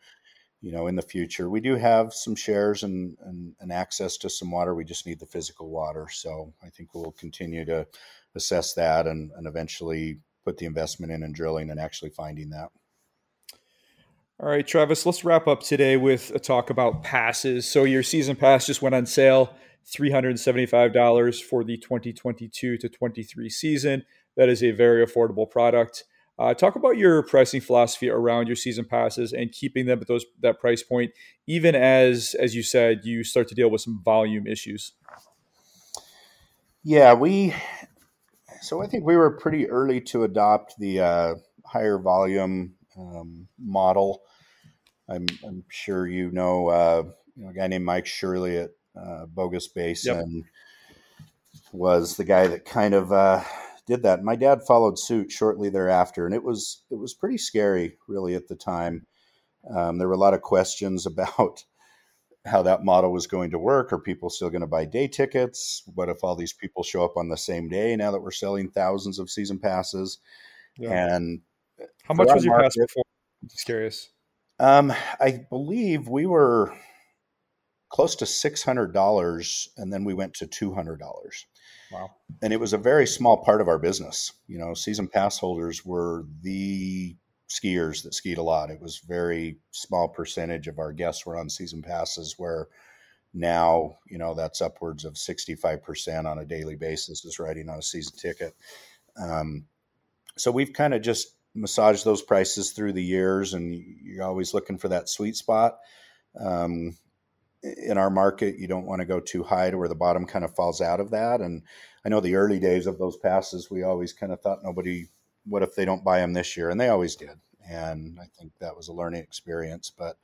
you know, in the future. We do have some shares and, and, and, access to some water. We just need the physical water. So I think we'll continue to assess that and, and eventually put the investment in and drilling and actually finding that. All right, Travis, let's wrap up today with a talk about passes. So your season pass just went on sale, $375 for the 2022 to 23 season. That is a very affordable product. Uh, talk about your pricing philosophy around your season passes and keeping them at those that price point, even as as you said, you start to deal with some volume issues. Yeah, we. So I think we were pretty early to adopt the uh, higher volume um, model. I'm, I'm, sure you know, uh, you know, a guy named Mike Shirley at uh, Bogus Basin yep. was the guy that kind of uh, did that. My dad followed suit shortly thereafter, and it was it was pretty scary, really, at the time. Um, there were a lot of questions (laughs) about how that model was going to work. Are people still going to buy day tickets? What if all these people show up on the same day now that we're selling thousands of season passes? Yeah. And how much was your market, pass before? Just curious. Um, I believe we were close to six hundred dollars, and then we went to two hundred dollars. Wow. And it was a very small part of our business. You know, season pass holders were the skiers that skied a lot. It was very small percentage of our guests were on season passes where now, you know, that's upwards of 65% on a daily basis is riding on a season ticket. Um, so we've kind of just massaged those prices through the years and you're always looking for that sweet spot. Um, in our market, you don't want to go too high to where the bottom kind of falls out of that. And I know the early days of those passes, we always kind of thought nobody, what if they don't buy them this year? And they always did. And I think that was a learning experience. But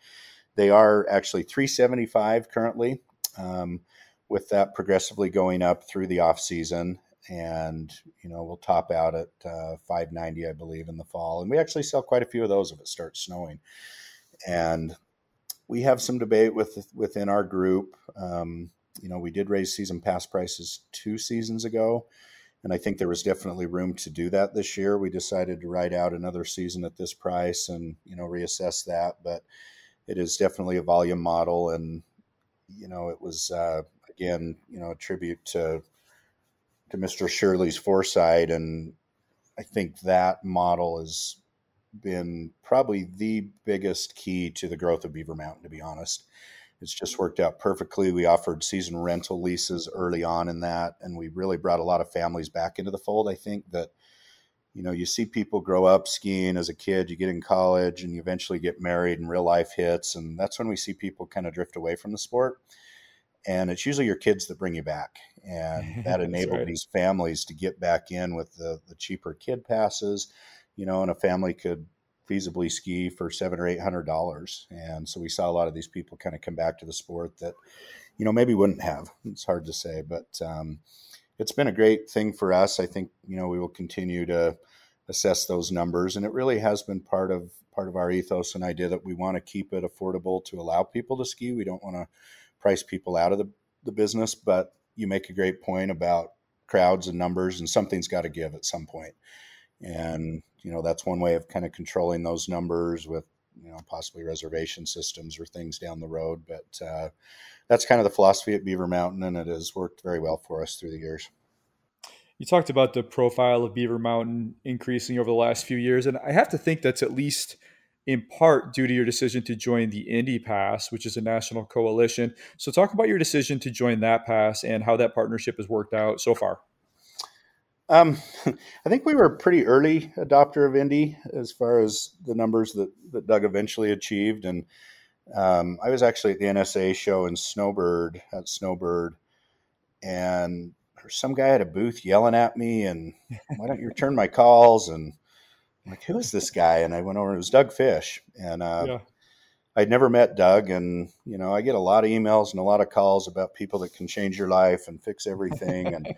they are actually 375 currently, um, with that progressively going up through the off season. And you know we'll top out at uh, 590, I believe, in the fall. And we actually sell quite a few of those if it starts snowing. And we have some debate with within our group. Um, you know, we did raise season pass prices two seasons ago, and I think there was definitely room to do that this year. We decided to ride out another season at this price and you know reassess that, but it is definitely a volume model, and you know it was uh, again you know a tribute to to Mr. Shirley's foresight, and I think that model is been probably the biggest key to the growth of Beaver Mountain, to be honest. It's just worked out perfectly. We offered season rental leases early on in that, and we really brought a lot of families back into the fold. I think that, you know, you see people grow up skiing as a kid, you get in college, and you eventually get married, and real life hits. And that's when we see people kind of drift away from the sport. And it's usually your kids that bring you back. And (laughs) that enabled right. these families to get back in with the, the cheaper kid passes, you know, and a family could feasibly ski for seven or eight hundred dollars. And so we saw a lot of these people kind of come back to the sport that, you know, maybe wouldn't have. (laughs) It's hard to say, but um, it's been a great thing for us. I think you know we will continue to assess those numbers, and it really has been part of part of our ethos and idea that we want to keep it affordable to allow people to ski. We don't want to price people out of the, the business, but you make a great point about crowds and numbers, and something's got to give at some point. And you know that's one way of kind of controlling those numbers with you know possibly reservation systems or things down the road. But uh, that's kind of the philosophy at Beaver Mountain, and it has worked very well for us through the years. You talked about the profile of Beaver Mountain increasing over the last few years, and I have to think that's at least in part due to your decision to join the Indy Pass, which is a national coalition. So, talk about your decision to join that pass and how that partnership has worked out so far. Um, (laughs) I think we were a pretty early adopter of Indy as far as the numbers that, that Doug eventually achieved. And um, I was actually at the NSA show in Snowbird at Snowbird, and some guy at a booth yelling at me, and why don't you return my calls? And I'm like, who is this guy? And I went over, it was Doug Fish. And uh, yeah. I'd never met Doug. And, you know, I get a lot of emails and a lot of calls about people that can change your life and fix everything. and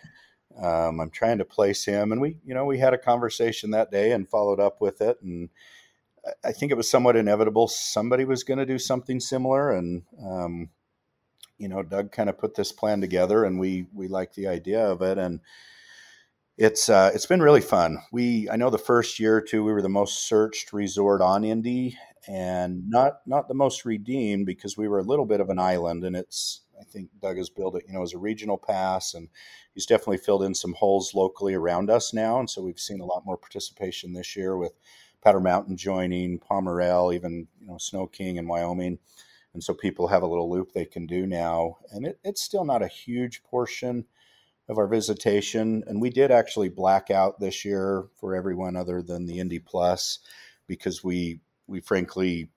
um, I'm trying to place him, and we, you know, we had a conversation that day and followed up with it, and I think it was somewhat inevitable somebody was going to do something similar, and um, you know, Doug kind of put this plan together, and we we like the idea of it, and it's uh, it's been really fun. We I know the first year or two we were the most searched resort on Indy, and not not the most redeemed because we were a little bit of an island, and it's I think Doug has built it, you know, as a regional pass, and he's definitely filled in some holes locally around us now. And so we've seen a lot more participation this year with Powder Mountain joining, Pomerelle, even you know Snow King in Wyoming. And so people have a little loop they can do now, and it, it's still not a huge portion of our visitation. And we did actually black out this year for everyone other than the Indy Plus because we we frankly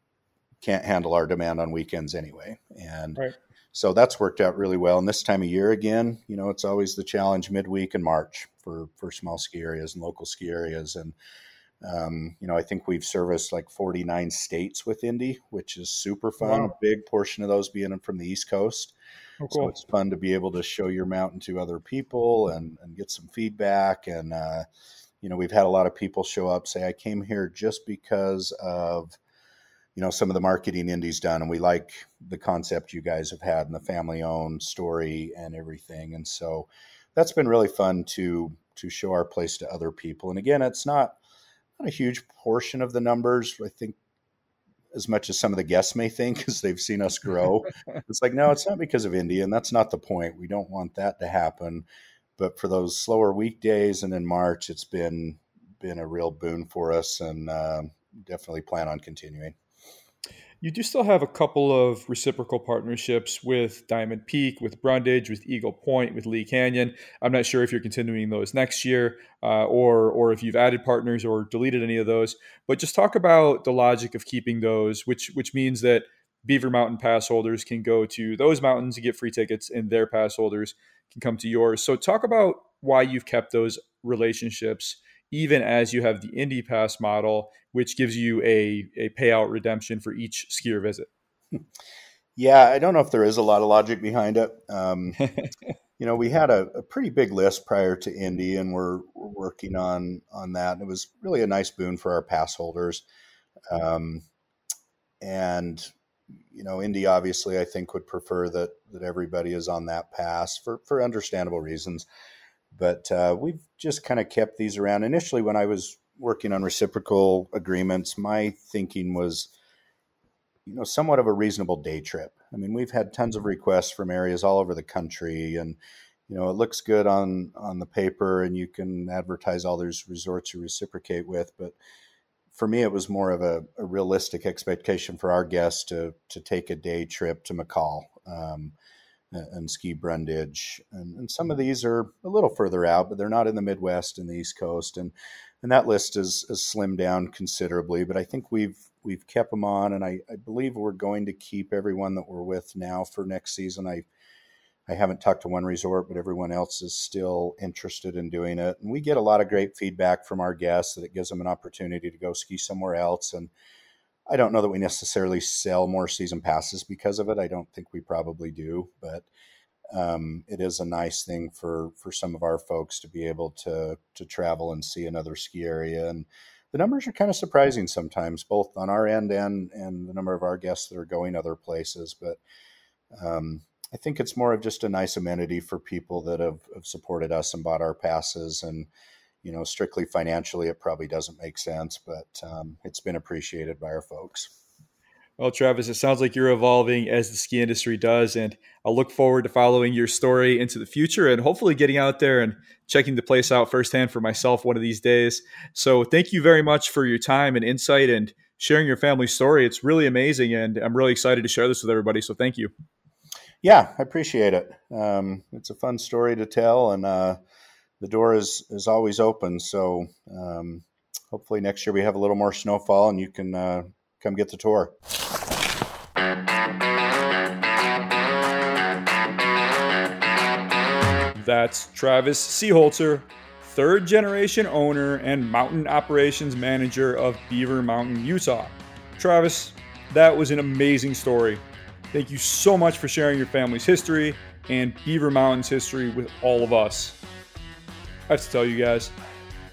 can't handle our demand on weekends anyway. And right. So that's worked out really well. And this time of year, again, you know, it's always the challenge midweek in March for for small ski areas and local ski areas. And um, you know, I think we've serviced like 49 states with Indy, which is super fun. Wow. A big portion of those being from the East Coast. Oh, cool. So it's fun to be able to show your mountain to other people and, and get some feedback. And, uh, you know, we've had a lot of people show up say, I came here just because of you know some of the marketing Indy's done and we like the concept you guys have had and the family owned story and everything. And so that's been really fun to to show our place to other people. And again it's not not a huge portion of the numbers. I think as much as some of the guests may think because they've seen us grow. (laughs) It's like no it's not because of indy and that's not the point. We don't want that to happen. But for those slower weekdays and in march it's been been a real boon for us and uh, definitely plan on continuing you do still have a couple of reciprocal partnerships with Diamond Peak, with Brundage, with Eagle Point, with Lee Canyon. I'm not sure if you're continuing those next year, uh, or or if you've added partners or deleted any of those. But just talk about the logic of keeping those, which which means that Beaver Mountain pass holders can go to those mountains to get free tickets, and their pass holders can come to yours. So talk about why you've kept those relationships even as you have the Indy Pass model, which gives you a, a payout redemption for each skier visit. Yeah, I don't know if there is a lot of logic behind it. Um, (laughs) you know, we had a, a, pretty big list prior to Indy, and we're, we're, working on on that. And it was really a nice boon for our pass holders. Um, and you know, Indy obviously, I think would prefer that that everybody is on that pass for for understandable reasons. But uh, we've just kind of kept these around. Initially, when I was working on reciprocal agreements, my thinking was, you know, somewhat of a reasonable day trip. I mean, we've had tons of requests from areas all over the country, and you know, it looks good on on the paper, and you can advertise all those resorts you reciprocate with, but for me, it was more of a, a, realistic expectation for our guests to to take a day trip to McCall um, and ski Brundage, and, and, some of mm-hmm. these are a little further out, but they're not in the Midwest and the East Coast, and and that list is, is slimmed down considerably. But I think we've we've kept them on, and I, I believe we're going to keep everyone that we're with now for next season. I I haven't talked to one resort, but everyone else is still interested in doing it. And we get a lot of great feedback from our guests that it gives them an opportunity to go ski somewhere else. And I don't know that we necessarily sell more season passes because of it. I don't think we probably do, but um, it is a nice thing for for some of our folks to be able to to travel and see another ski area. And the numbers are kind of surprising sometimes, both on our end and and the number of our guests that are going other places. But um, I think it's more of just a nice amenity for people that have, have, supported us and bought our passes. And, you know, strictly financially, it probably doesn't make sense, but um, it's been appreciated by our folks. Well, Travis, it sounds like you're evolving as the ski industry does. And I look forward to following your story into the future and hopefully getting out there and checking the place out firsthand for myself one of these days. So, thank you very much for your time and insight and sharing your family story. It's really amazing. And I'm really excited to share this with everybody. So, thank you yeah, I appreciate it. Um, it's a fun story to tell, and uh, the door is is always open. So um, hopefully next year we have a little more snowfall, and you can uh, come get the tour. That's Travis Seeholzer, third generation owner and mountain operations manager of Beaver Mountain, Utah. Travis, that was an amazing story. Thank you so much for sharing your family's history and Beaver Mountain's history with all of us. I have to tell you guys,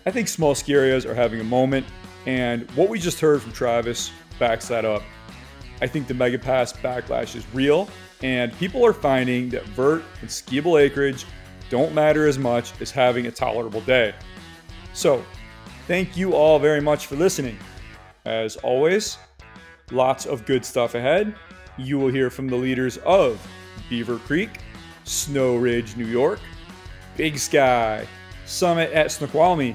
I think small ski areas are having a moment, and what we just heard from Travis backs that up. I think the Megapass backlash is real, and people are finding that vert and skiable acreage don't matter as much as having a tolerable day. So, thank you all very much for listening. As always, lots of good stuff ahead, you will hear from the leaders of Beaver Creek, Snow Ridge, New York, Big Sky, Summit at Snoqualmie,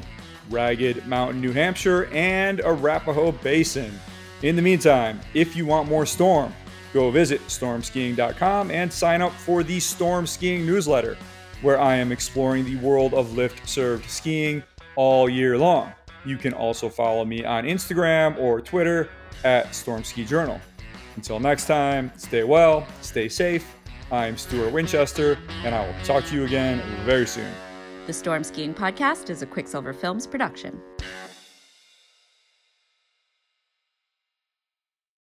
Ragged Mountain, New Hampshire, and Arapahoe Basin. In the meantime, if you want more storm, go visit stormskiing.com and sign up for the Storm Skiing newsletter, where I am exploring the world of lift served skiing all year long. You can also follow me on Instagram or Twitter at Storm Ski Journal. Until next time, stay well, stay safe. I'm Stuart Winchester, and I will talk to you again very soon. The Storm Skiing Podcast is a Quicksilver Films production.